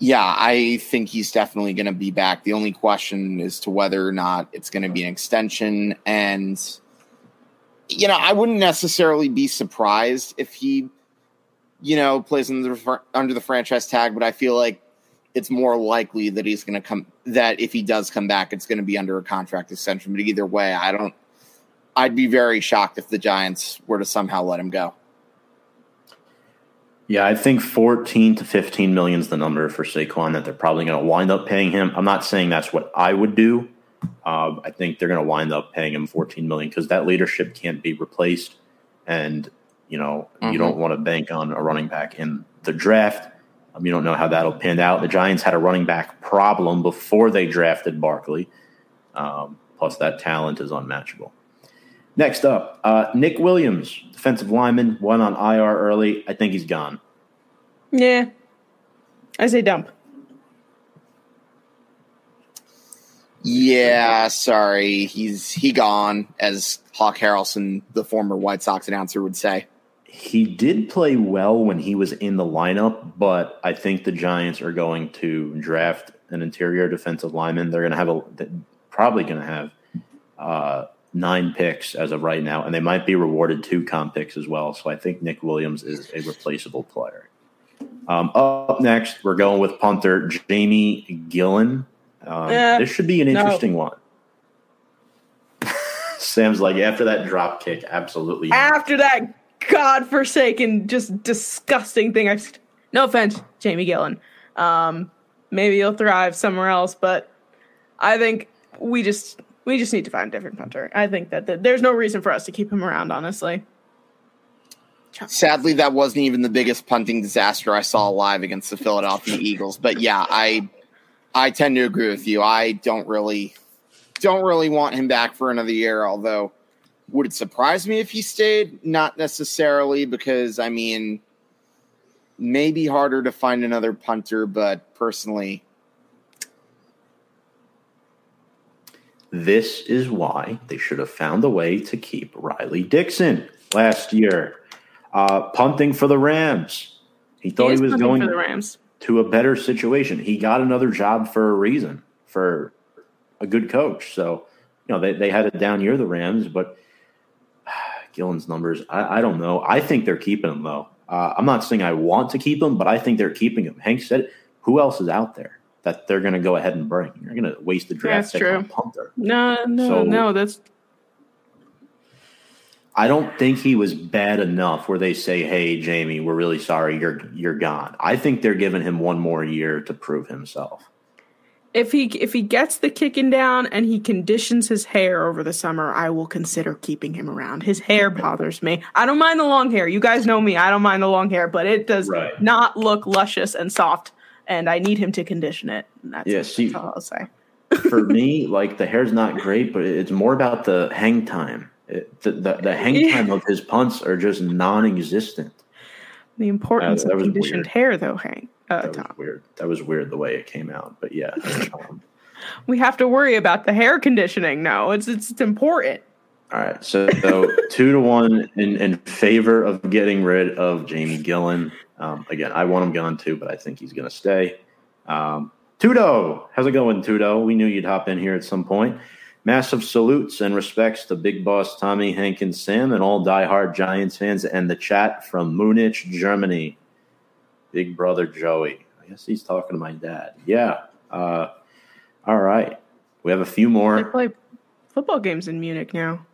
Yeah, I think he's definitely going to be back. The only question is to whether or not it's going to be an extension. And, you know, I wouldn't necessarily be surprised if he, you know, plays under the, under the franchise tag, but I feel like it's more likely that he's going to come, that if he does come back, it's going to be under a contract extension. But either way, I don't, I'd be very shocked if the Giants were to somehow let him go. Yeah, I think 14 to 15 million is the number for Saquon that they're probably going to wind up paying him. I'm not saying that's what I would do. Uh, I think they're going to wind up paying him 14 million because that leadership can't be replaced, and you know Mhm. you don't want to bank on a running back in the draft. Um, you don't know how that'll pan out. The Giants had a running back problem before they drafted Barkley. Um, plus, that talent is unmatchable. Next up, uh, Nick Williams, defensive lineman, went on IR early. I think he's gone. Yeah. I say dump. Yeah, sorry. He's he gone, as Hawk Harrelson, the former White Sox announcer, would say. He did play well when he was in the lineup, but I think the Giants are going to draft an interior defensive lineman. They're going to have a probably going to have uh, nine picks as of right now, and they might be rewarded two comp picks as well. So I think Nick Williams is a replaceable player. Um, up next, we're going with punter Jamie Gillan. Um, Yeah, this should be an no. interesting one. Sam's like after that drop kick, absolutely. After that godforsaken, just disgusting thing. I just, no offense, Jamie Gillan. Um, maybe he'll thrive somewhere else, but I think we just we just need to find a different punter. I think that, that there's no reason for us to keep him around. Honestly, Sadly, that wasn't even the biggest punting disaster I saw live against the Philadelphia Eagles. But yeah, I I tend to agree with you. I don't really don't really want him back for another year. Although, would it surprise me if he stayed? Not necessarily, because I mean, maybe harder to find another punter. But personally, This is why they should have found a way to keep Riley Dixon last year. Uh, punting for the Rams. He thought he, is was going for the Rams. to a better situation. He got another job for a reason, for a good coach. So, you know, they, they had a down year, the Rams, but Gillan's numbers, I, I don't know. I think they're keeping him, though. Uh, I'm not saying I want to keep him, but I think they're keeping him. Hank said it. Who else is out there that they're going to go ahead and bring? You're going to waste the draft That's pick true. on a punter. No, no, So- no. That's I don't think he was bad enough where they say, "Hey, Jamie, we're really sorry, you're you're gone." I think they're giving him one more year to prove himself. If he if he gets the kicking down and he conditions his hair over the summer, I will consider keeping him around. His hair bothers me. I don't mind the long hair. You guys know me. I don't mind the long hair, but it does Right. not look luscious and soft. And I need him to condition it. That's, Yeah, that's all I'll say. For me, like the hair's not great, but it's more about the hang time. It, the, the the hang Yeah. time of his punts are just non-existent. The importance uh, that of conditioned weird. hair, though, Hank. Uh, That was weird. That was weird the way it came out, but yeah. Um, We have to worry about the hair conditioning. No, it's it's, it's important. All right, so, so two to one in, in favor of getting rid of Jamie Gillan. Um, again, I want him gone too, but I think he's going to stay. Um, Tudo, how's it going, Tudo? We knew you'd hop in here at some point. Massive salutes and respects to Big Boss Tommy, Hank, and Sam, and all diehard Giants fans, and the chat from Munich, Germany. Big brother Joey. I guess he's talking to my dad. Yeah. Uh, all right. We have a few more. They play football games in Munich now.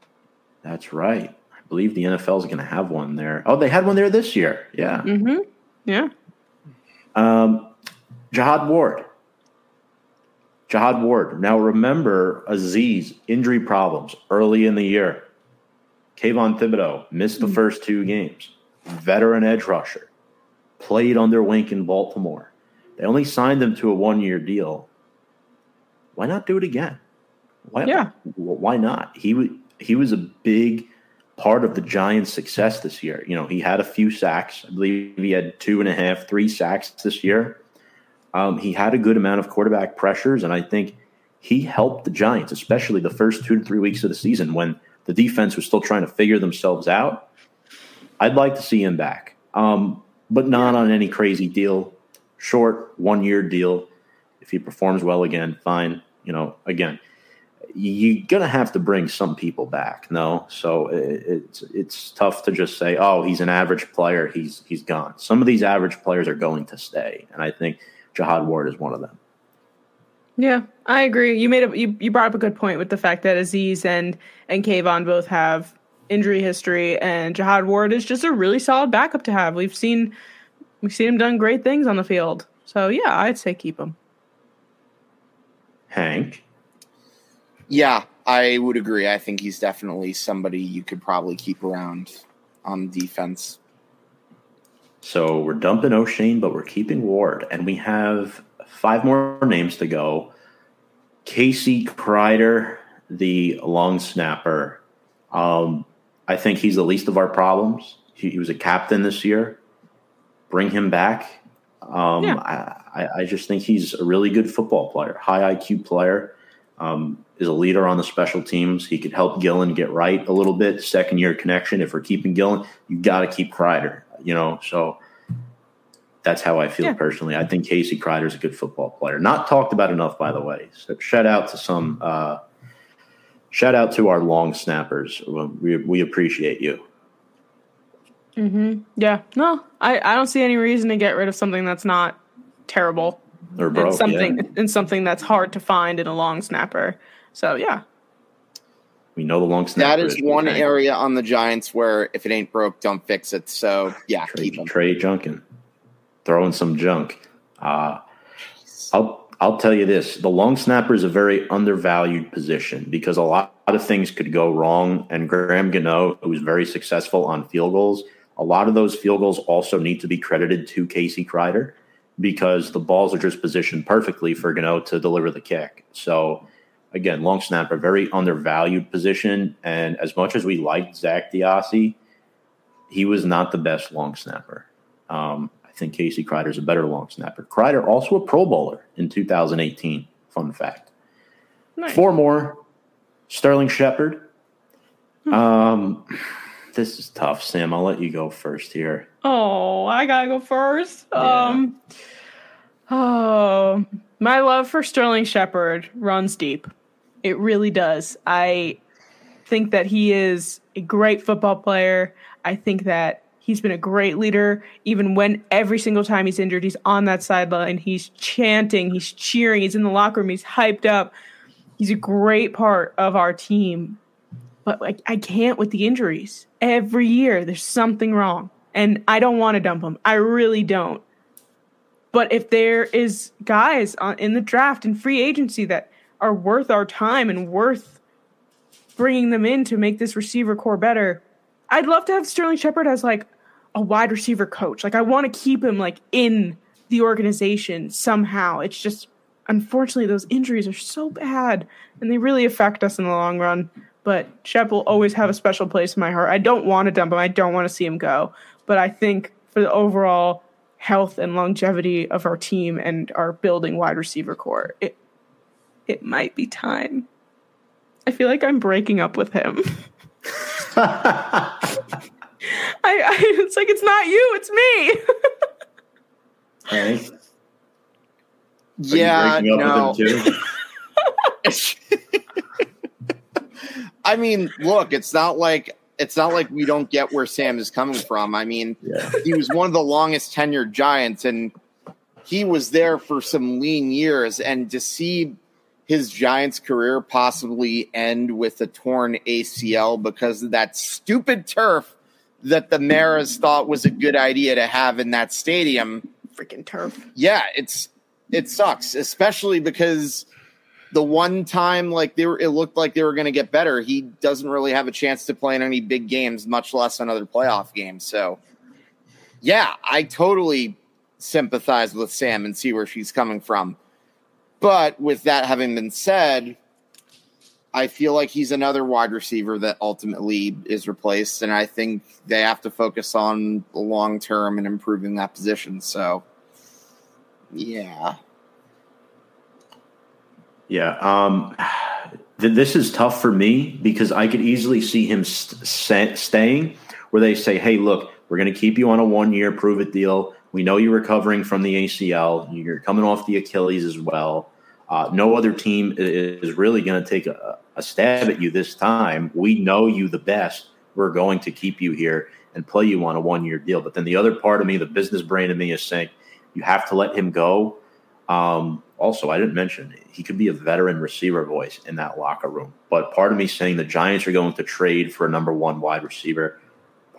That's right. I believe the NFL is going to have one there. Oh, they had one there this year. Yeah. Mm-hmm. Yeah. Um, Jihad Ward. Jihad Ward. Now remember Azeez injury problems early in the year. Kayvon Thibodeaux missed the first two games. Veteran edge rusher. Played under Wink in Baltimore. They only signed him to a one year deal. Why not do it again? Why, Yeah. Why not? He wa- he was a big part of the Giants' success this year. You know, he had a few sacks. I believe he had two and a half, three sacks this year. Um, he had a good amount of quarterback pressures, and I think he helped the Giants, especially the first two to three weeks of the season when the defense was still trying to figure themselves out. I'd like to see him back, um, but not on any crazy deal. Short, one year deal. If he performs well again, fine. You know, again, you're gonna have to bring some people back. No, so it, it's it's tough to just say, oh, he's an average player. He's he's gone. Some of these average players are going to stay, and I think Jihad Ward is one of them. Yeah, I agree. You made a you, you brought up a good point with the fact that Azeez and and Kayvon both have injury history, and Jihad Ward is just a really solid backup to have. We've seen we've seen him done great things on the field. So yeah, I'd say keep him. Hank, Yeah, I would agree. I think he's definitely somebody you could probably keep around on defense. so we're dumping Oshane, but we're keeping Ward, and we have five more names to go. Casey Kreiter, the long snapper. Um, I think he's the least of our problems. He, he was a captain this year. Bring him back. Um, Yeah. I, I, just think he's a really good football player, high IQ player. Um, is a leader on the special teams. He could help Gillan get right a little bit. Second year connection. If we're keeping Gillan, you've got to keep Kreiter. You know, so that's how I feel Yeah. personally. I think Casey Kreiter is a good football player. Not talked about enough, by the way. So shout out to some. Uh, shout out to our long snappers. We we appreciate you. Mm-hmm. Yeah. No, I, I don't see any reason to get rid of something that's not terrible. Or bro, and something yeah. and something that's hard to find in a long snapper. So yeah. we know the long snapper. That is one okay. area on the Giants where if it ain't broke, don't fix it. So yeah, Trey, keep him. Trey Junkin, throwing some junk. Uh, I'll I'll tell you this: the long snapper is a very undervalued position because a lot, of things could go wrong. And Graham Gano, who was very successful on field goals, a lot of those field goals also need to be credited to Casey Kreiter because the balls are just positioned perfectly for Gano to deliver the kick. So. Again, long snapper, very undervalued position. And as much as we liked Zak DeOssie, he was not the best long snapper. Um, think Casey Kreiter is a better long snapper. Kreiter also a Pro Bowler in 2018. Fun fact. Nice. Four more. Sterling Shepard. Um, this is tough, Sam. I'll let you go first here. Oh, I gotta go first. Yeah. Um Oh my love for Sterling Shepard runs deep. It really does. I think that he is a great football player. I think that he's been a great leader. Even when every single time he's injured, he's on that sideline. He's chanting, he's cheering, he's in the locker room, he's hyped up. He's a great part of our team. But like I can't with the injuries. Every year there's something wrong. And I don't want to dump him. I really don't. But if there is guys on, in the draft and free agency that are worth our time and worth bringing them in to make this receiver core better, I'd love to have Sterling Shepard as like a wide receiver coach. Like I want to keep him like in the organization somehow. It's just unfortunately those injuries are so bad and they really affect us in the long run. But Shep will always have a special place in my heart. I don't want to dump him. I don't want to see him go. But I think for the overall health and longevity of our team and our building wide receiver core, it it might be time. I feel like I'm breaking up with him. I, I it's like it's not you, it's me. Hank, Yeah, you breaking up no. with him too? I mean, look, it's not like it's not like we don't get where Sam is coming from. I mean, Yeah. he was one of the longest tenured Giants, and he was there for some lean years. And to see his Giants career possibly end with a torn ACL because of that stupid turf that the Maras thought was a good idea to have in that stadium. Freaking turf. Yeah, it's it sucks, especially because the one time like they were, it looked like they were going to get better. He doesn't really have a chance to play in any big games, much less another playoff game. So, yeah, I totally sympathize with Sam and see where she's coming from. But with that having been said, I feel like he's another wide receiver that ultimately is replaced, and I think they have to focus on the long term and improving that position. So, yeah. Yeah. Um, th- this is tough for me because I could easily see him st- st- staying where they say, hey, look, we're going to keep you on a one year prove it deal. We know you're recovering from the ACL. You're coming off the Achilles as well. Uh, no other team is really going to take a, a stab at you this time. We know you the best. We're going to keep you here and play you on a one year deal. But then the other part of me, the business brain of me, is saying you have to let him go. Um, also, I didn't mention he could be a veteran receiver voice in that locker room. But part of me saying the Giants are going to trade for a number one wide receiver.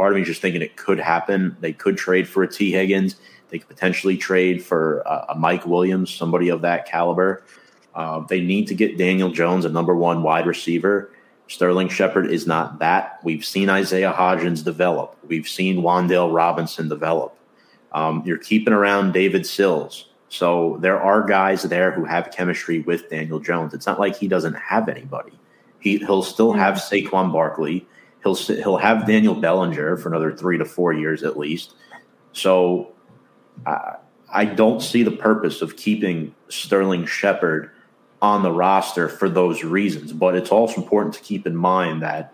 Part of me is just thinking it could happen. They could trade for a Tee Higgins. They could potentially trade for a, a Mike Williams, somebody of that caliber. Uh, they need to get Daniel Jones, a number one wide receiver. Sterling Shepard is not that. We've seen Isaiah Hodgins develop. We've seen Wan'Dale Robinson develop. Um, you're keeping around David Sills. So there are guys there who have chemistry with Daniel Jones. It's not like he doesn't have anybody. He he'll still have Saquon Barkley. He'll he'll have Daniel Bellinger for another three to four years at least. So I, I don't see the purpose of keeping Sterling Shepard on the roster for those reasons. But it's also important to keep in mind that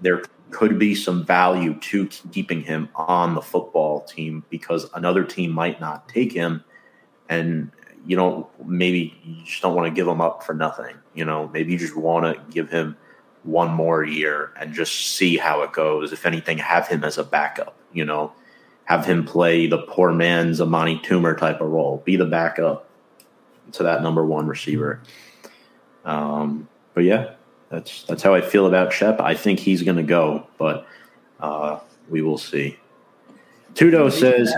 there could be some value to keeping him on the football team because another team might not take him and you don't maybe you just don't want to give him up for nothing you know maybe you just want to give him one more year and just see how it goes. If anything have him as a backup you know? Have him play the poor man's Amani Toomer type of role. Be the backup to that number one receiver. Um but yeah that's that's how i feel about shep. I think he's going to go but uh we will see. Tudo says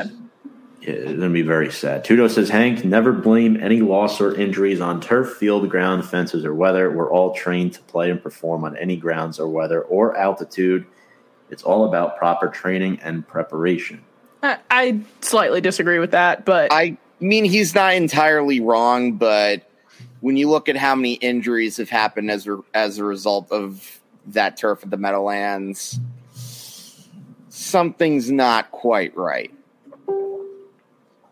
it's going to be very sad. Tudo says, Hank, never blame any loss or injuries on turf, field, ground, fences, or weather. We're all trained to play and perform on any grounds or weather or altitude. It's all about proper training and preparation. I, I slightly disagree with that, but I mean, he's not entirely wrong, but when you look at how many injuries have happened as a, as a result of that turf at the Meadowlands, something's not quite right.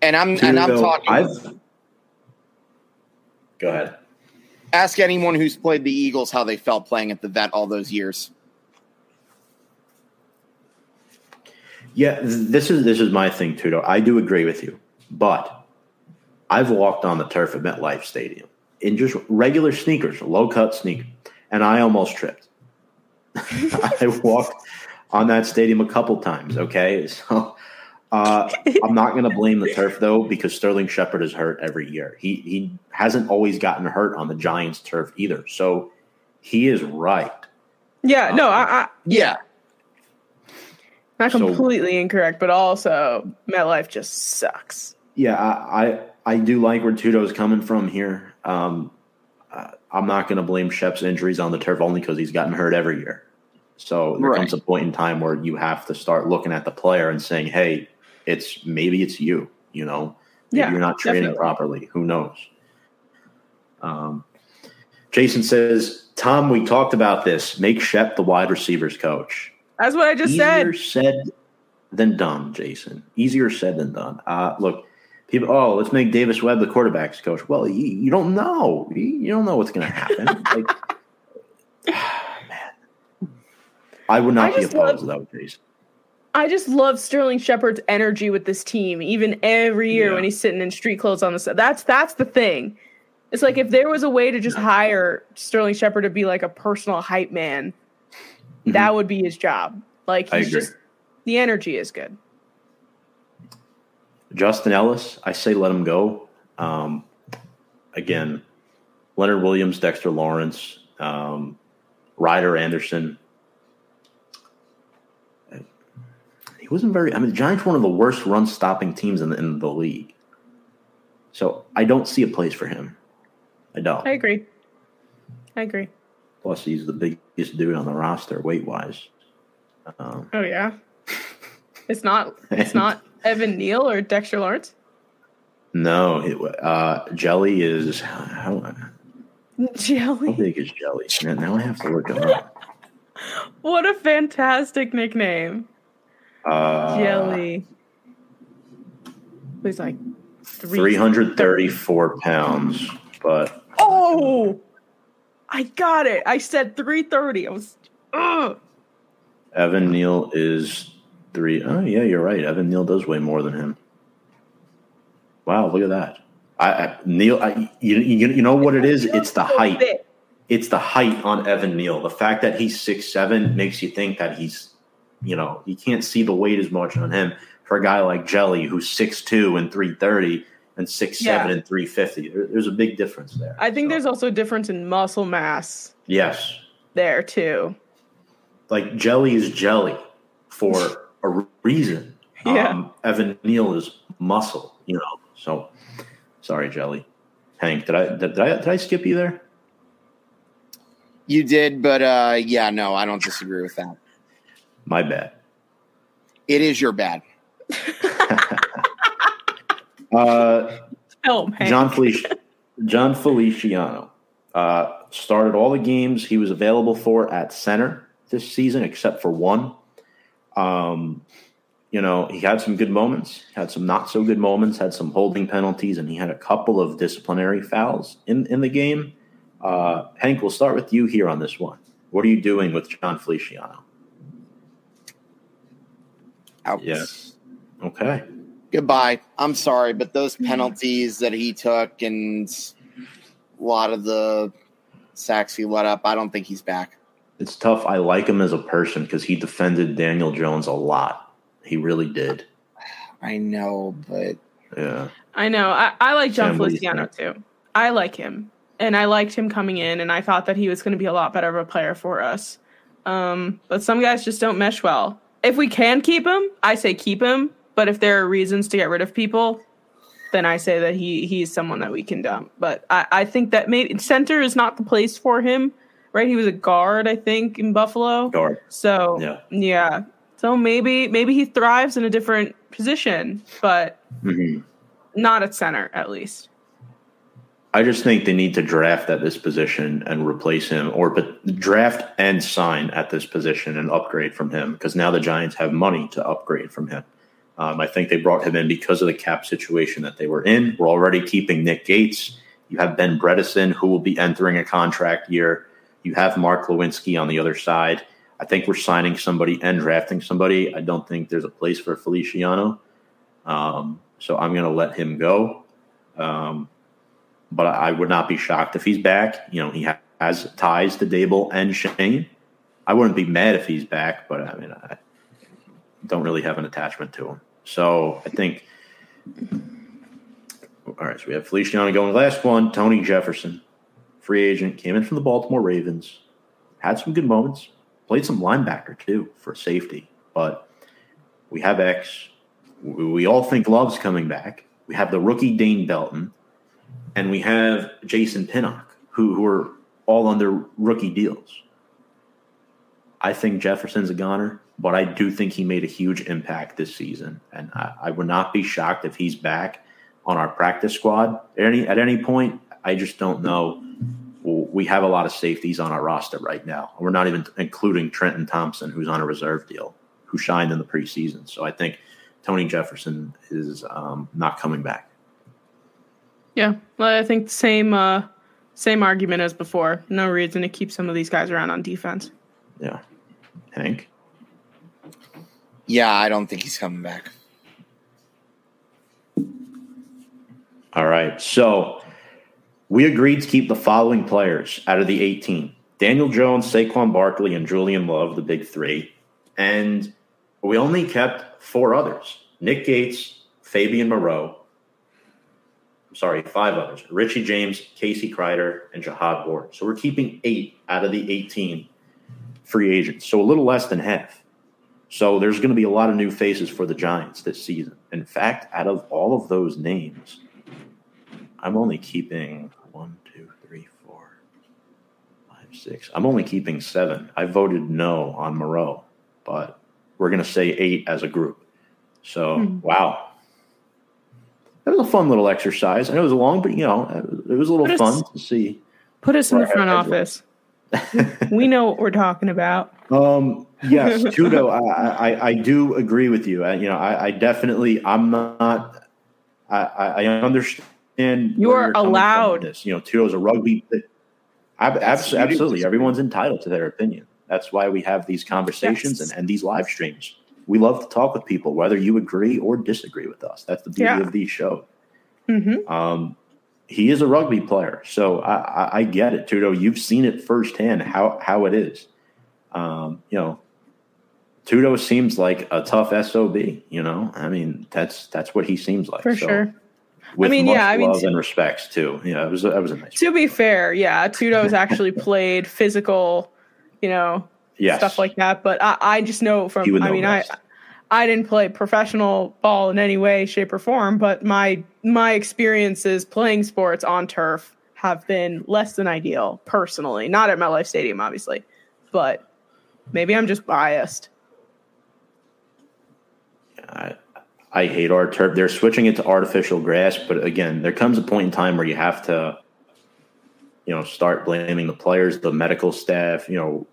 And I'm and I'm talking. I've, go ahead. ask anyone who's played the Eagles how they felt playing at the vet all those years. Yeah, this is this is my thing, Tudo. I do agree with you, but I've walked on the turf at MetLife Stadium in just regular sneakers, low cut sneakers, and I almost tripped. I walked on that stadium a couple times. Okay, so uh, I'm not going to blame the turf though because Sterling Shepard is hurt every year. He he hasn't always gotten hurt on the Giants turf either. So he is right. yeah, no, I, I Yeah, not So- completely incorrect, but also MetLife just sucks. Yeah, I I, I do like where Tudo's coming from here. Um, uh, I'm not going to blame Shep's injuries on the turf only because he's gotten hurt every year. So there Right. comes a point in time where you have to start looking at the player and saying, "Hey, it's maybe it's you." You know, maybe Yeah, you're not training definitely. properly. Who knows? Um, Jason says, "Tom, we talked about this. Make Shep the wide receivers coach." That's what I just said. Easier said. said than done, Jason. Easier said than done. Uh, look, people. Oh, let's make Davis Webb the quarterbacks coach. Well, you, you don't know. You, you don't know what's going to happen. like, man. I would not I be opposed love- to that case. I just love Sterling Shepard's energy with this team, even every year Yeah. when he's sitting in street clothes on the set. That's that's the thing. It's like if there was a way to just hire Sterling Shepard to be like a personal hype man, that would be his job. Like Mm-hmm. He's just the energy is good. Justin Ellis, I say let him go. Um, again, Leonard Williams, Dexter Lawrence, um, Ryder Anderson. Wasn't very. I mean, the Giants were one of the worst run stopping teams in the, in the league. So I don't see a place for him. I don't. I agree. I agree. Plus, he's the biggest dude on the roster weight wise. Um, Oh yeah. It's not it's not Evan Neal or Dexter Lawrence. no, it, uh, Jelly is how, how Jelly. big is Jelly? Man, now I have to look him up. What a fantastic nickname. Uh, Jelly. He's like 334 pounds, but Oh, I got it. I said 330. I was, ugh. Evan Neal is three oh yeah, you're right. Evan Neal does weigh more than him. Wow, look at that. I, I Neil, I, you, you you know what it is? It's the height. It's the height on Evan Neal. The fact that he's six seven makes you think that he's, you know, you can't see the weight as much on him. For a guy like Jelly, who's six two and three thirty, and six seven Yeah. and three fifty, there, there's a big difference there. I think So, there's also a difference in muscle mass yes, there too. like Jelly is Jelly for a reason. Yeah. Um, Evan Neal is muscle, you know. So sorry, Jelly. Hank, did I did, did I did I skip you there? You did, but uh, yeah, no, I don't disagree with that. My bad. It is your bad. Uh, Film, Hank. John Felici- Jon Feliciano uh, started all the games he was available for at center this season, except for one. Um, you know, he had some good moments, had some not so good moments, had some holding penalties, and he had a couple of disciplinary fouls in, in the game. Uh, Hank, we'll start with you here on this one. What are you doing with Jon Feliciano? Ouch. Yes. Okay. Goodbye. I'm sorry, but those penalties that he took and a lot of the sacks he let up, I don't think he's back. It's tough. I like him as a person because he defended Daniel Jones a lot. He really did. I know, but Yeah. I know. I, I like John Sam, what do you Feliciano too. I like him. And I liked him coming in, and I thought that he was going to be a lot better of a player for us. Um, but some guys just don't mesh well. If we can keep him, I say keep him. But if there are reasons to get rid of people, then I say that he he's someone that we can dump. But I, I think that maybe center is not the place for him. Right? He was a guard, I think, in Buffalo. Guard. So Yeah. yeah. So maybe maybe he thrives in a different position, but hmm not at center at least. I just think they need to draft at this position and replace him, or but draft and sign at this position and upgrade from him because now the Giants have money to upgrade from him. Um, I think they brought him in because of the cap situation that they were in. We're already keeping Nick Gates. You have Ben Bredeson, who will be entering a contract year. You have Mark Glowinski on the other side. I think we're signing somebody and drafting somebody. I don't think there's a place for Feliciano. Um, so I'm going to let him go. Um, but I would not be shocked if he's back. You know, he has ties to Daboll and Schoen. I wouldn't be mad if he's back, but I mean, I don't really have an attachment to him. So I think. All right, so we have Feliciano going. Last one, Tony Jefferson, free agent, came in from the Baltimore Ravens, had some good moments, played some linebacker too for safety. But we have X. We all think Love's coming back. We have the rookie Dane Belton and we have Jason Pinnock, who, who are all under rookie deals. I think Jefferson's a goner, but I do think he made a huge impact this season, and I, I would not be shocked if he's back on our practice squad at any at any point. I just don't know. We have a lot of safeties on our roster right now. We're not even including Trenton Thompson, who's on a reserve deal, who shined in the preseason. So I think Tony Jefferson is um, not coming back. Yeah, well, I think same uh, same argument as before. No reason to keep some of these guys around on defense. Yeah. Hank? Yeah, I don't think he's coming back. All right. So we agreed to keep the following players out of the 18 Daniel Jones, Saquon Barkley, and Julian Love, the big three. And we only kept four others Nick Gates, Fabian Moreau. Sorry, five others Richie James, Casey Kreiter, and Jihad Ward. So we're keeping eight out of the 18 free agents. So a little less than half. So there's going to be a lot of new faces for the Giants this season. In fact, out of all of those names, I'm only keeping one, two, three, four, five, six. I'm only keeping seven. I voted no on Moreau, but we're going to say eight as a group. So, hmm. wow. That was a fun little exercise. I know it was long, but you know, it was a little put fun us, to see. Put us in the front office. we know what we're talking about. Um, yes, Tudo, I, I, I, do agree with you. I, you know, I, I definitely, I'm not, I, I understand and you are allowed. This, you know, Tudo's a rugby. absolutely, everyone's entitled to their opinion. That's why we have these conversations yes. and, and these live streams. We love to talk with people, whether you agree or disagree with us. That's the beauty yeah. of these shows. Mm-hmm. Um, he is a rugby player, so I, I, I, get it, Tudo. You've seen it firsthand how how it is. Um, you know, Tudo seems like a tough sob. You know, I mean that's that's what he seems like. For so, sure with I mean, yeah, I mean, love and respects too. Yeah, it was that was a nice. To be fair, yeah, Tudo's actually played physical, you know, yes. stuff like that. But I, I just know from. I mean, best. I. I didn't play professional ball in any way, shape, or form, but my my experiences playing sports on turf have been less than ideal personally. Not at MetLife Stadium, obviously, but maybe I'm just biased. I, I hate our turf. They're switching it to artificial grass, but again, there comes a point in time where you have to, you know, start blaming the players, the medical staff. You know,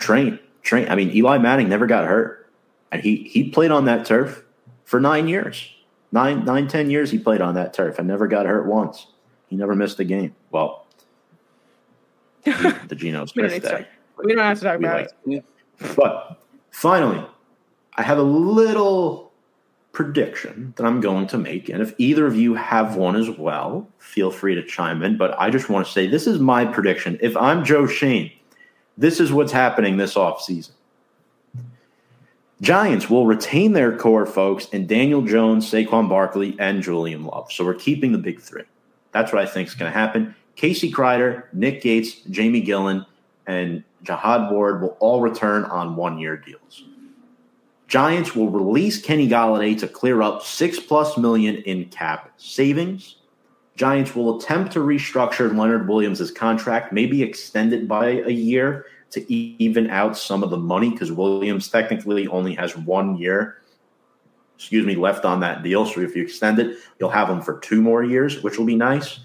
train, train. I mean, Eli Manning never got hurt, and he he played on that turf for nine years, nine nine ten years. He played on that turf and never got hurt once. He never missed a game. Well, the Geno Smith day. We don't have to talk about like it. But finally, I have a little prediction that I'm going to make. And if either of you have one as well, feel free to chime in. But I just want to say this is my prediction. If I'm Joe Schoen, this is what's happening this offseason. Giants will retain their core folks in Daniel Jones, Saquon Barkley, and Julian Love. So we're keeping the big three. That's what I think is going to happen. Casey Kreiter, Nick Gates, Jamie Gillan, and Jihad Ward will all return on one year deals. Giants will release Kenny Golladay to clear up six plus million in cap savings. Giants will attempt to restructure Leonard Williams' contract, maybe extend it by a year to even out some of the money because Williams technically only has one year, excuse me, left on that deal. So if you extend it, you'll have him for two more years, which will be nice.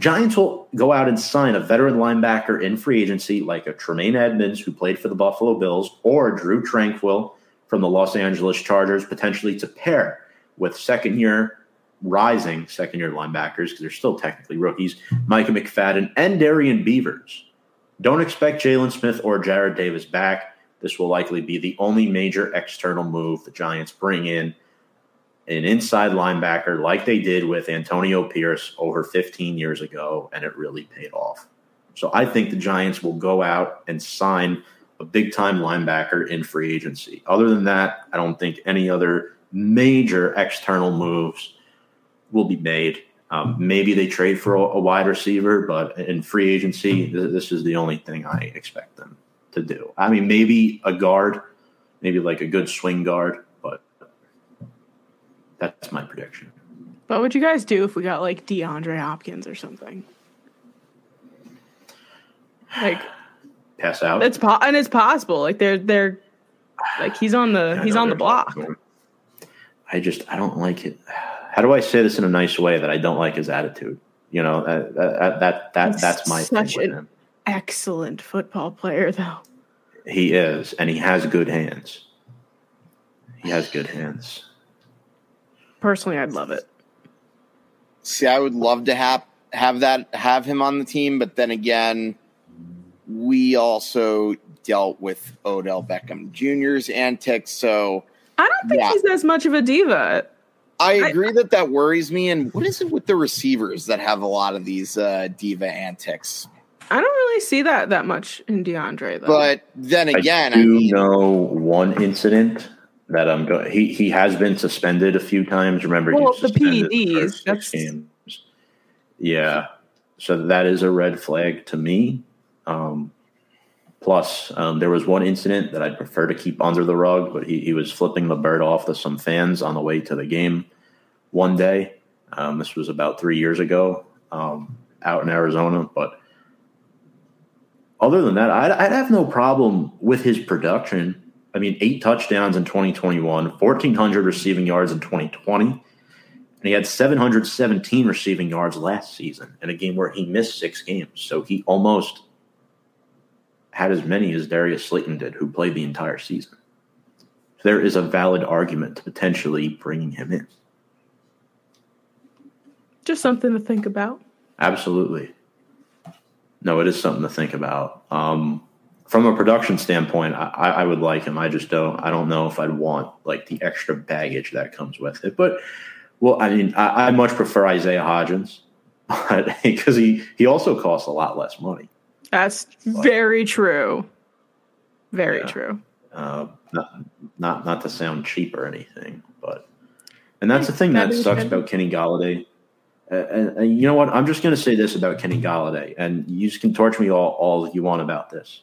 Giants will go out and sign a veteran linebacker in free agency like a Tremaine Edmunds, who played for the Buffalo Bills, or Drew Tranquill from the Los Angeles Chargers, potentially to pair with second year rising second year linebackers because they're still technically rookies, Micah McFadden and Darrian Beavers. Don't expect Jaylon Smith or Jarrad Davis back. This will likely be the only major external move the Giants bring in an inside linebacker like they did with Antonio Pierce over 15 years ago, and it really paid off. So I think the Giants will go out and sign a big time linebacker in free agency. Other than that, I don't think any other major external moves will be made. Um, maybe they trade for a, a, wide receiver, but in free agency, th- this is the only thing I expect them to do. I mean, maybe a guard, maybe like a good swing guard, but that's my prediction. But what would you guys do if we got like DeAndre Hopkins or something? Like pass out. It's po- and it's possible. Like they're they're like he's on the he's on the block. I just I don't like it. How do I say this in a nice way that I don't like his attitude? You know uh, uh, uh, that that that, that that's my such an him. excellent football player though. He is, and he has good hands. He has good hands. Personally, I'd love it. See, I would love to have have that have him on the team, but then again, we also dealt with Odell Beckham Jr.'s antics. So I don't think Yeah. he's as much of a diva. I I- agree that that worries me. And what is it with the receivers that have a lot of these uh, diva antics? I don't really see that that much in DeAndre though. But then again, I I, do mean, know one incident that I'm going. He he has been suspended a few times. Remember, he Well, was the suspended PEDs, first six that's- games. Yeah, so that is a red flag to me. Um, plus, um, there was one incident that I'd prefer to keep under the rug, but he, he was flipping the bird off to some fans on the way to the game one day. Um, this was about three years ago um, out in Arizona, but other than that, I'd, I'd have no problem with his production. I mean, eight touchdowns in 2021, 1,400 receiving yards in 2020, and he had 717 receiving yards last season in a game where he missed six games. So he almost had as many as Darius Slayton did, who played the entire season. There is a valid argument to potentially bringing him in. just something to think about. Absolutely. No, it is something to think about. Um, from a production standpoint, I, I would like him. I just don't. I don't know if I'd want like the extra baggage that comes with it. But well, I mean, I, I much prefer Isaiah Hodgins, but because he he also costs a lot less money. That's very true. Very Yeah. true. Uh, not not not to sound cheap or anything, but and that's the thing That that sucks good. about Kenny Golladay. Uh, and, and you know what? I'm just going to say this about Kenny Golladay, and you can torch me all all you want about this.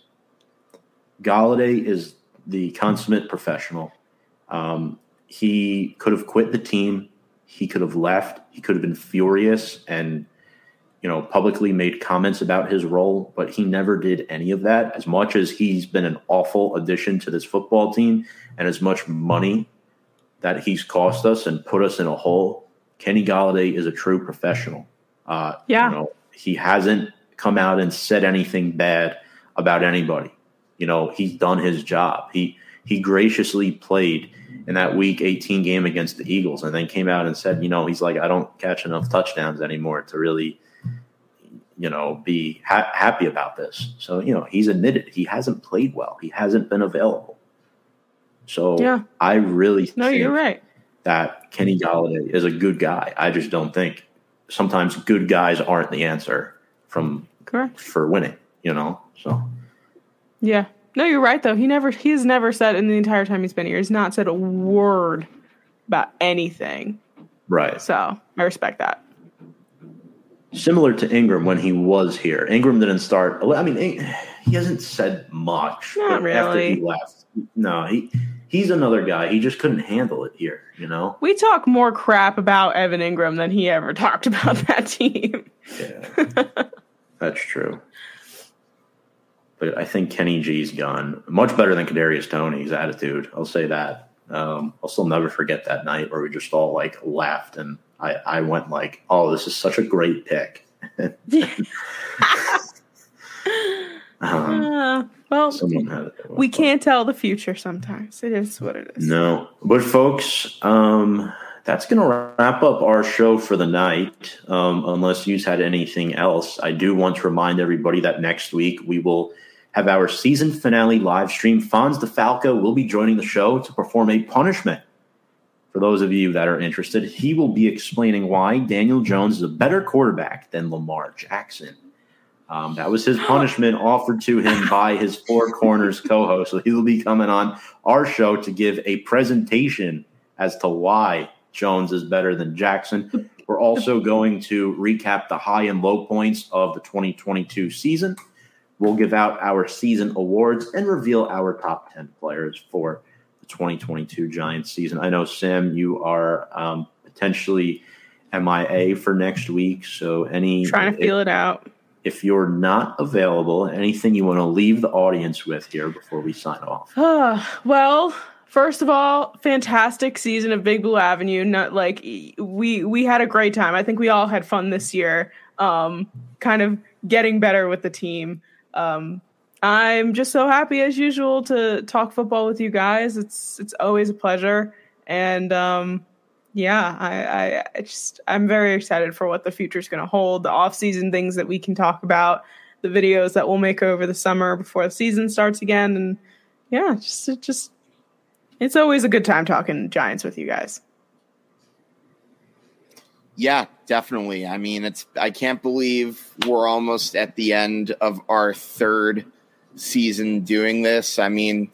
Golladay is the consummate professional. Um, he could have quit the team. He could have left. He could have been furious and you know publicly made comments about his role, but he never did any of that. As much as he's been an awful addition to this football team, and as much money that he's cost us and put us in a hole, Kenny Golladay is a true professional. Uh, Yeah. you know, he hasn't come out and said anything bad about anybody. You know, he's done his job. He he graciously played in that week 18 game against the Eagles and then came out and said, you know, he's like, I don't catch enough touchdowns anymore to really, you know, be ha- happy about this. So, you know, he's admitted he hasn't played well. He hasn't been available. So Yeah. I really No, think you're right. that Kenny Golladay is a good guy. I just don't think sometimes good guys aren't the answer from Correct. for winning, you know? So Yeah. No, you're right though. He never he has never said in the entire time he's been here, he's not said a word about anything. right. So I respect that. Similar to Engram when he was here. Engram didn't start I mean he hasn't said much Not but after he left. No, he he's another guy. He just couldn't handle it here, you know? We talk more crap about Evan Engram than he ever talked about that team. Yeah. That's true. But I think Kenny G's gone much better than Kadarius Toney's attitude. I'll say that. Um, I'll still never forget that night where we just all like laughed and I, I went like, "Oh, this is such a great pick." um, Uh, well, someone had it. we can't tell the future sometimes. It is what it is. No, but folks, um, that's going to wrap up our show for the night. Um, unless you've had anything else, I do want to remind everybody that next week we will have our season finale live stream. Fonz DeFalco will be joining the show to perform a punishment. For those of you that are interested, he will be explaining why Daniel Jones is a better quarterback than Lamar Jackson. Um, that was his punishment offered to him by his Four Corners co host. So he will be coming on our show to give a presentation as to why Jones is better than Jackson. We're also going to recap the high and low points of the 2022 season. We'll give out our season awards and reveal our top 10 players for 2022 Giants season. I know, Sam, you are um, potentially MIA for next week. So, any Trying to feel it out. if you're not available, anything you want to leave the audience with here before we sign off? well, first of all, fantastic season of Big Blue Avenue. Not like we we had a great time. I think we all had fun this year. Um, kind of getting better with the team. Um, I'm just so happy as usual to talk football with you guys. It's it's always a pleasure, and um, yeah, I, I, I just I'm very excited for what the future is going to hold. The off season things that we can talk about the videos that we'll make over the summer before the season starts again. And yeah, just it just it's always a good time talking Giants with you guys. Yeah, definitely. I mean, it's I can't believe we're almost at the end of our third season doing this. I mean,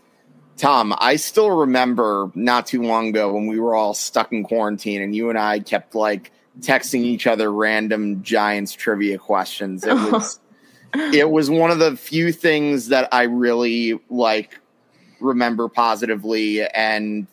Tom, I still remember not too long ago when we were all stuck in quarantine and you and I kept like texting each other random Giants trivia questions. It was it was one of the few things that I really like remember positively and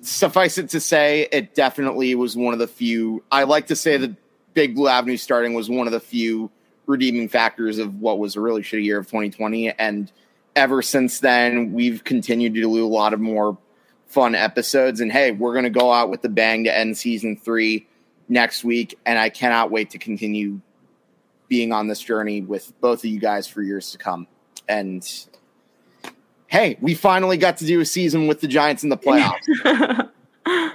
suffice it to say it definitely was one of the few I like to say that Big Blue Avenue starting was one of the few redeeming factors of what was a really shitty year of 2020 and ever since then we've continued to do a lot of more fun episodes and hey we're going to go out with the bang to end season 3 next week and I cannot wait to continue being on this journey with both of you guys for years to come. And hey, we finally got to do a season with the Giants in the playoffs.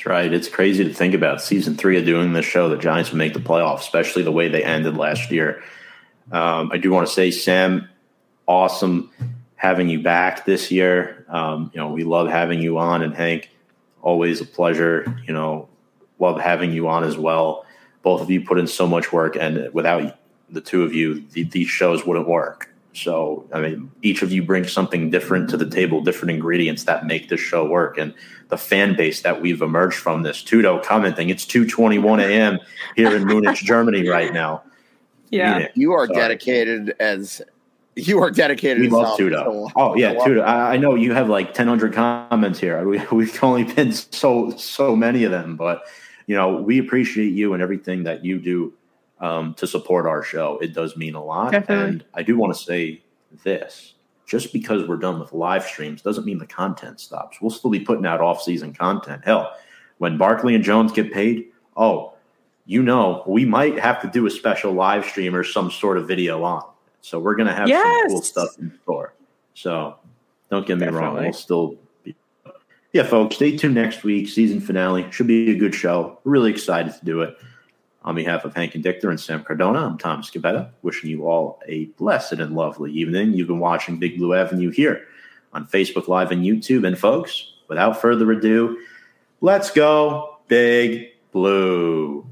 That's right. It's crazy to think about season three of doing this show. The Giants would make the playoffs, especially the way they ended last year. Um, I do want to say, Sam, awesome having you back this year. Um, you know, we love having you on, and Hank, always a pleasure. You know, love having you on as well both of you put in so much work, and without the two of you, the, these shows wouldn't work. So, I mean, each of you brings something different to the table, different ingredients that make this show work. And the fan base that we've emerged from this, Tudo commenting, it's 2.21 a.m. here in Munich, Germany right now. Yeah. You are Sorry. dedicated as you are dedicated. We oh, love Tudo. oh yeah, Tudo. I, I, know you have like 1,000 comments here. We, we've only been so so many of them, but you know, we appreciate you and everything that you do um, to support our show. It does mean a lot. Definitely. And I do want to say this just because we're done with live streams doesn't mean the content stops. We'll still be putting out off season content. Hell, when Barkley and Jones get paid, oh, you know, we might have to do a special live stream or some sort of video on. So we're going to have yes. some cool stuff in store. So don't get me Definitely. wrong. We'll still be. yeah, folks, stay tuned next week. Season finale should be a good show. Really excited to do it. On behalf of Hank and Dichter and Sam Cardona, I'm Tom Scabetta, wishing you all a blessed and lovely evening. You've been watching Big Blue Avenue here on Facebook Live and YouTube. And folks, without further ado, let's go Big Blue.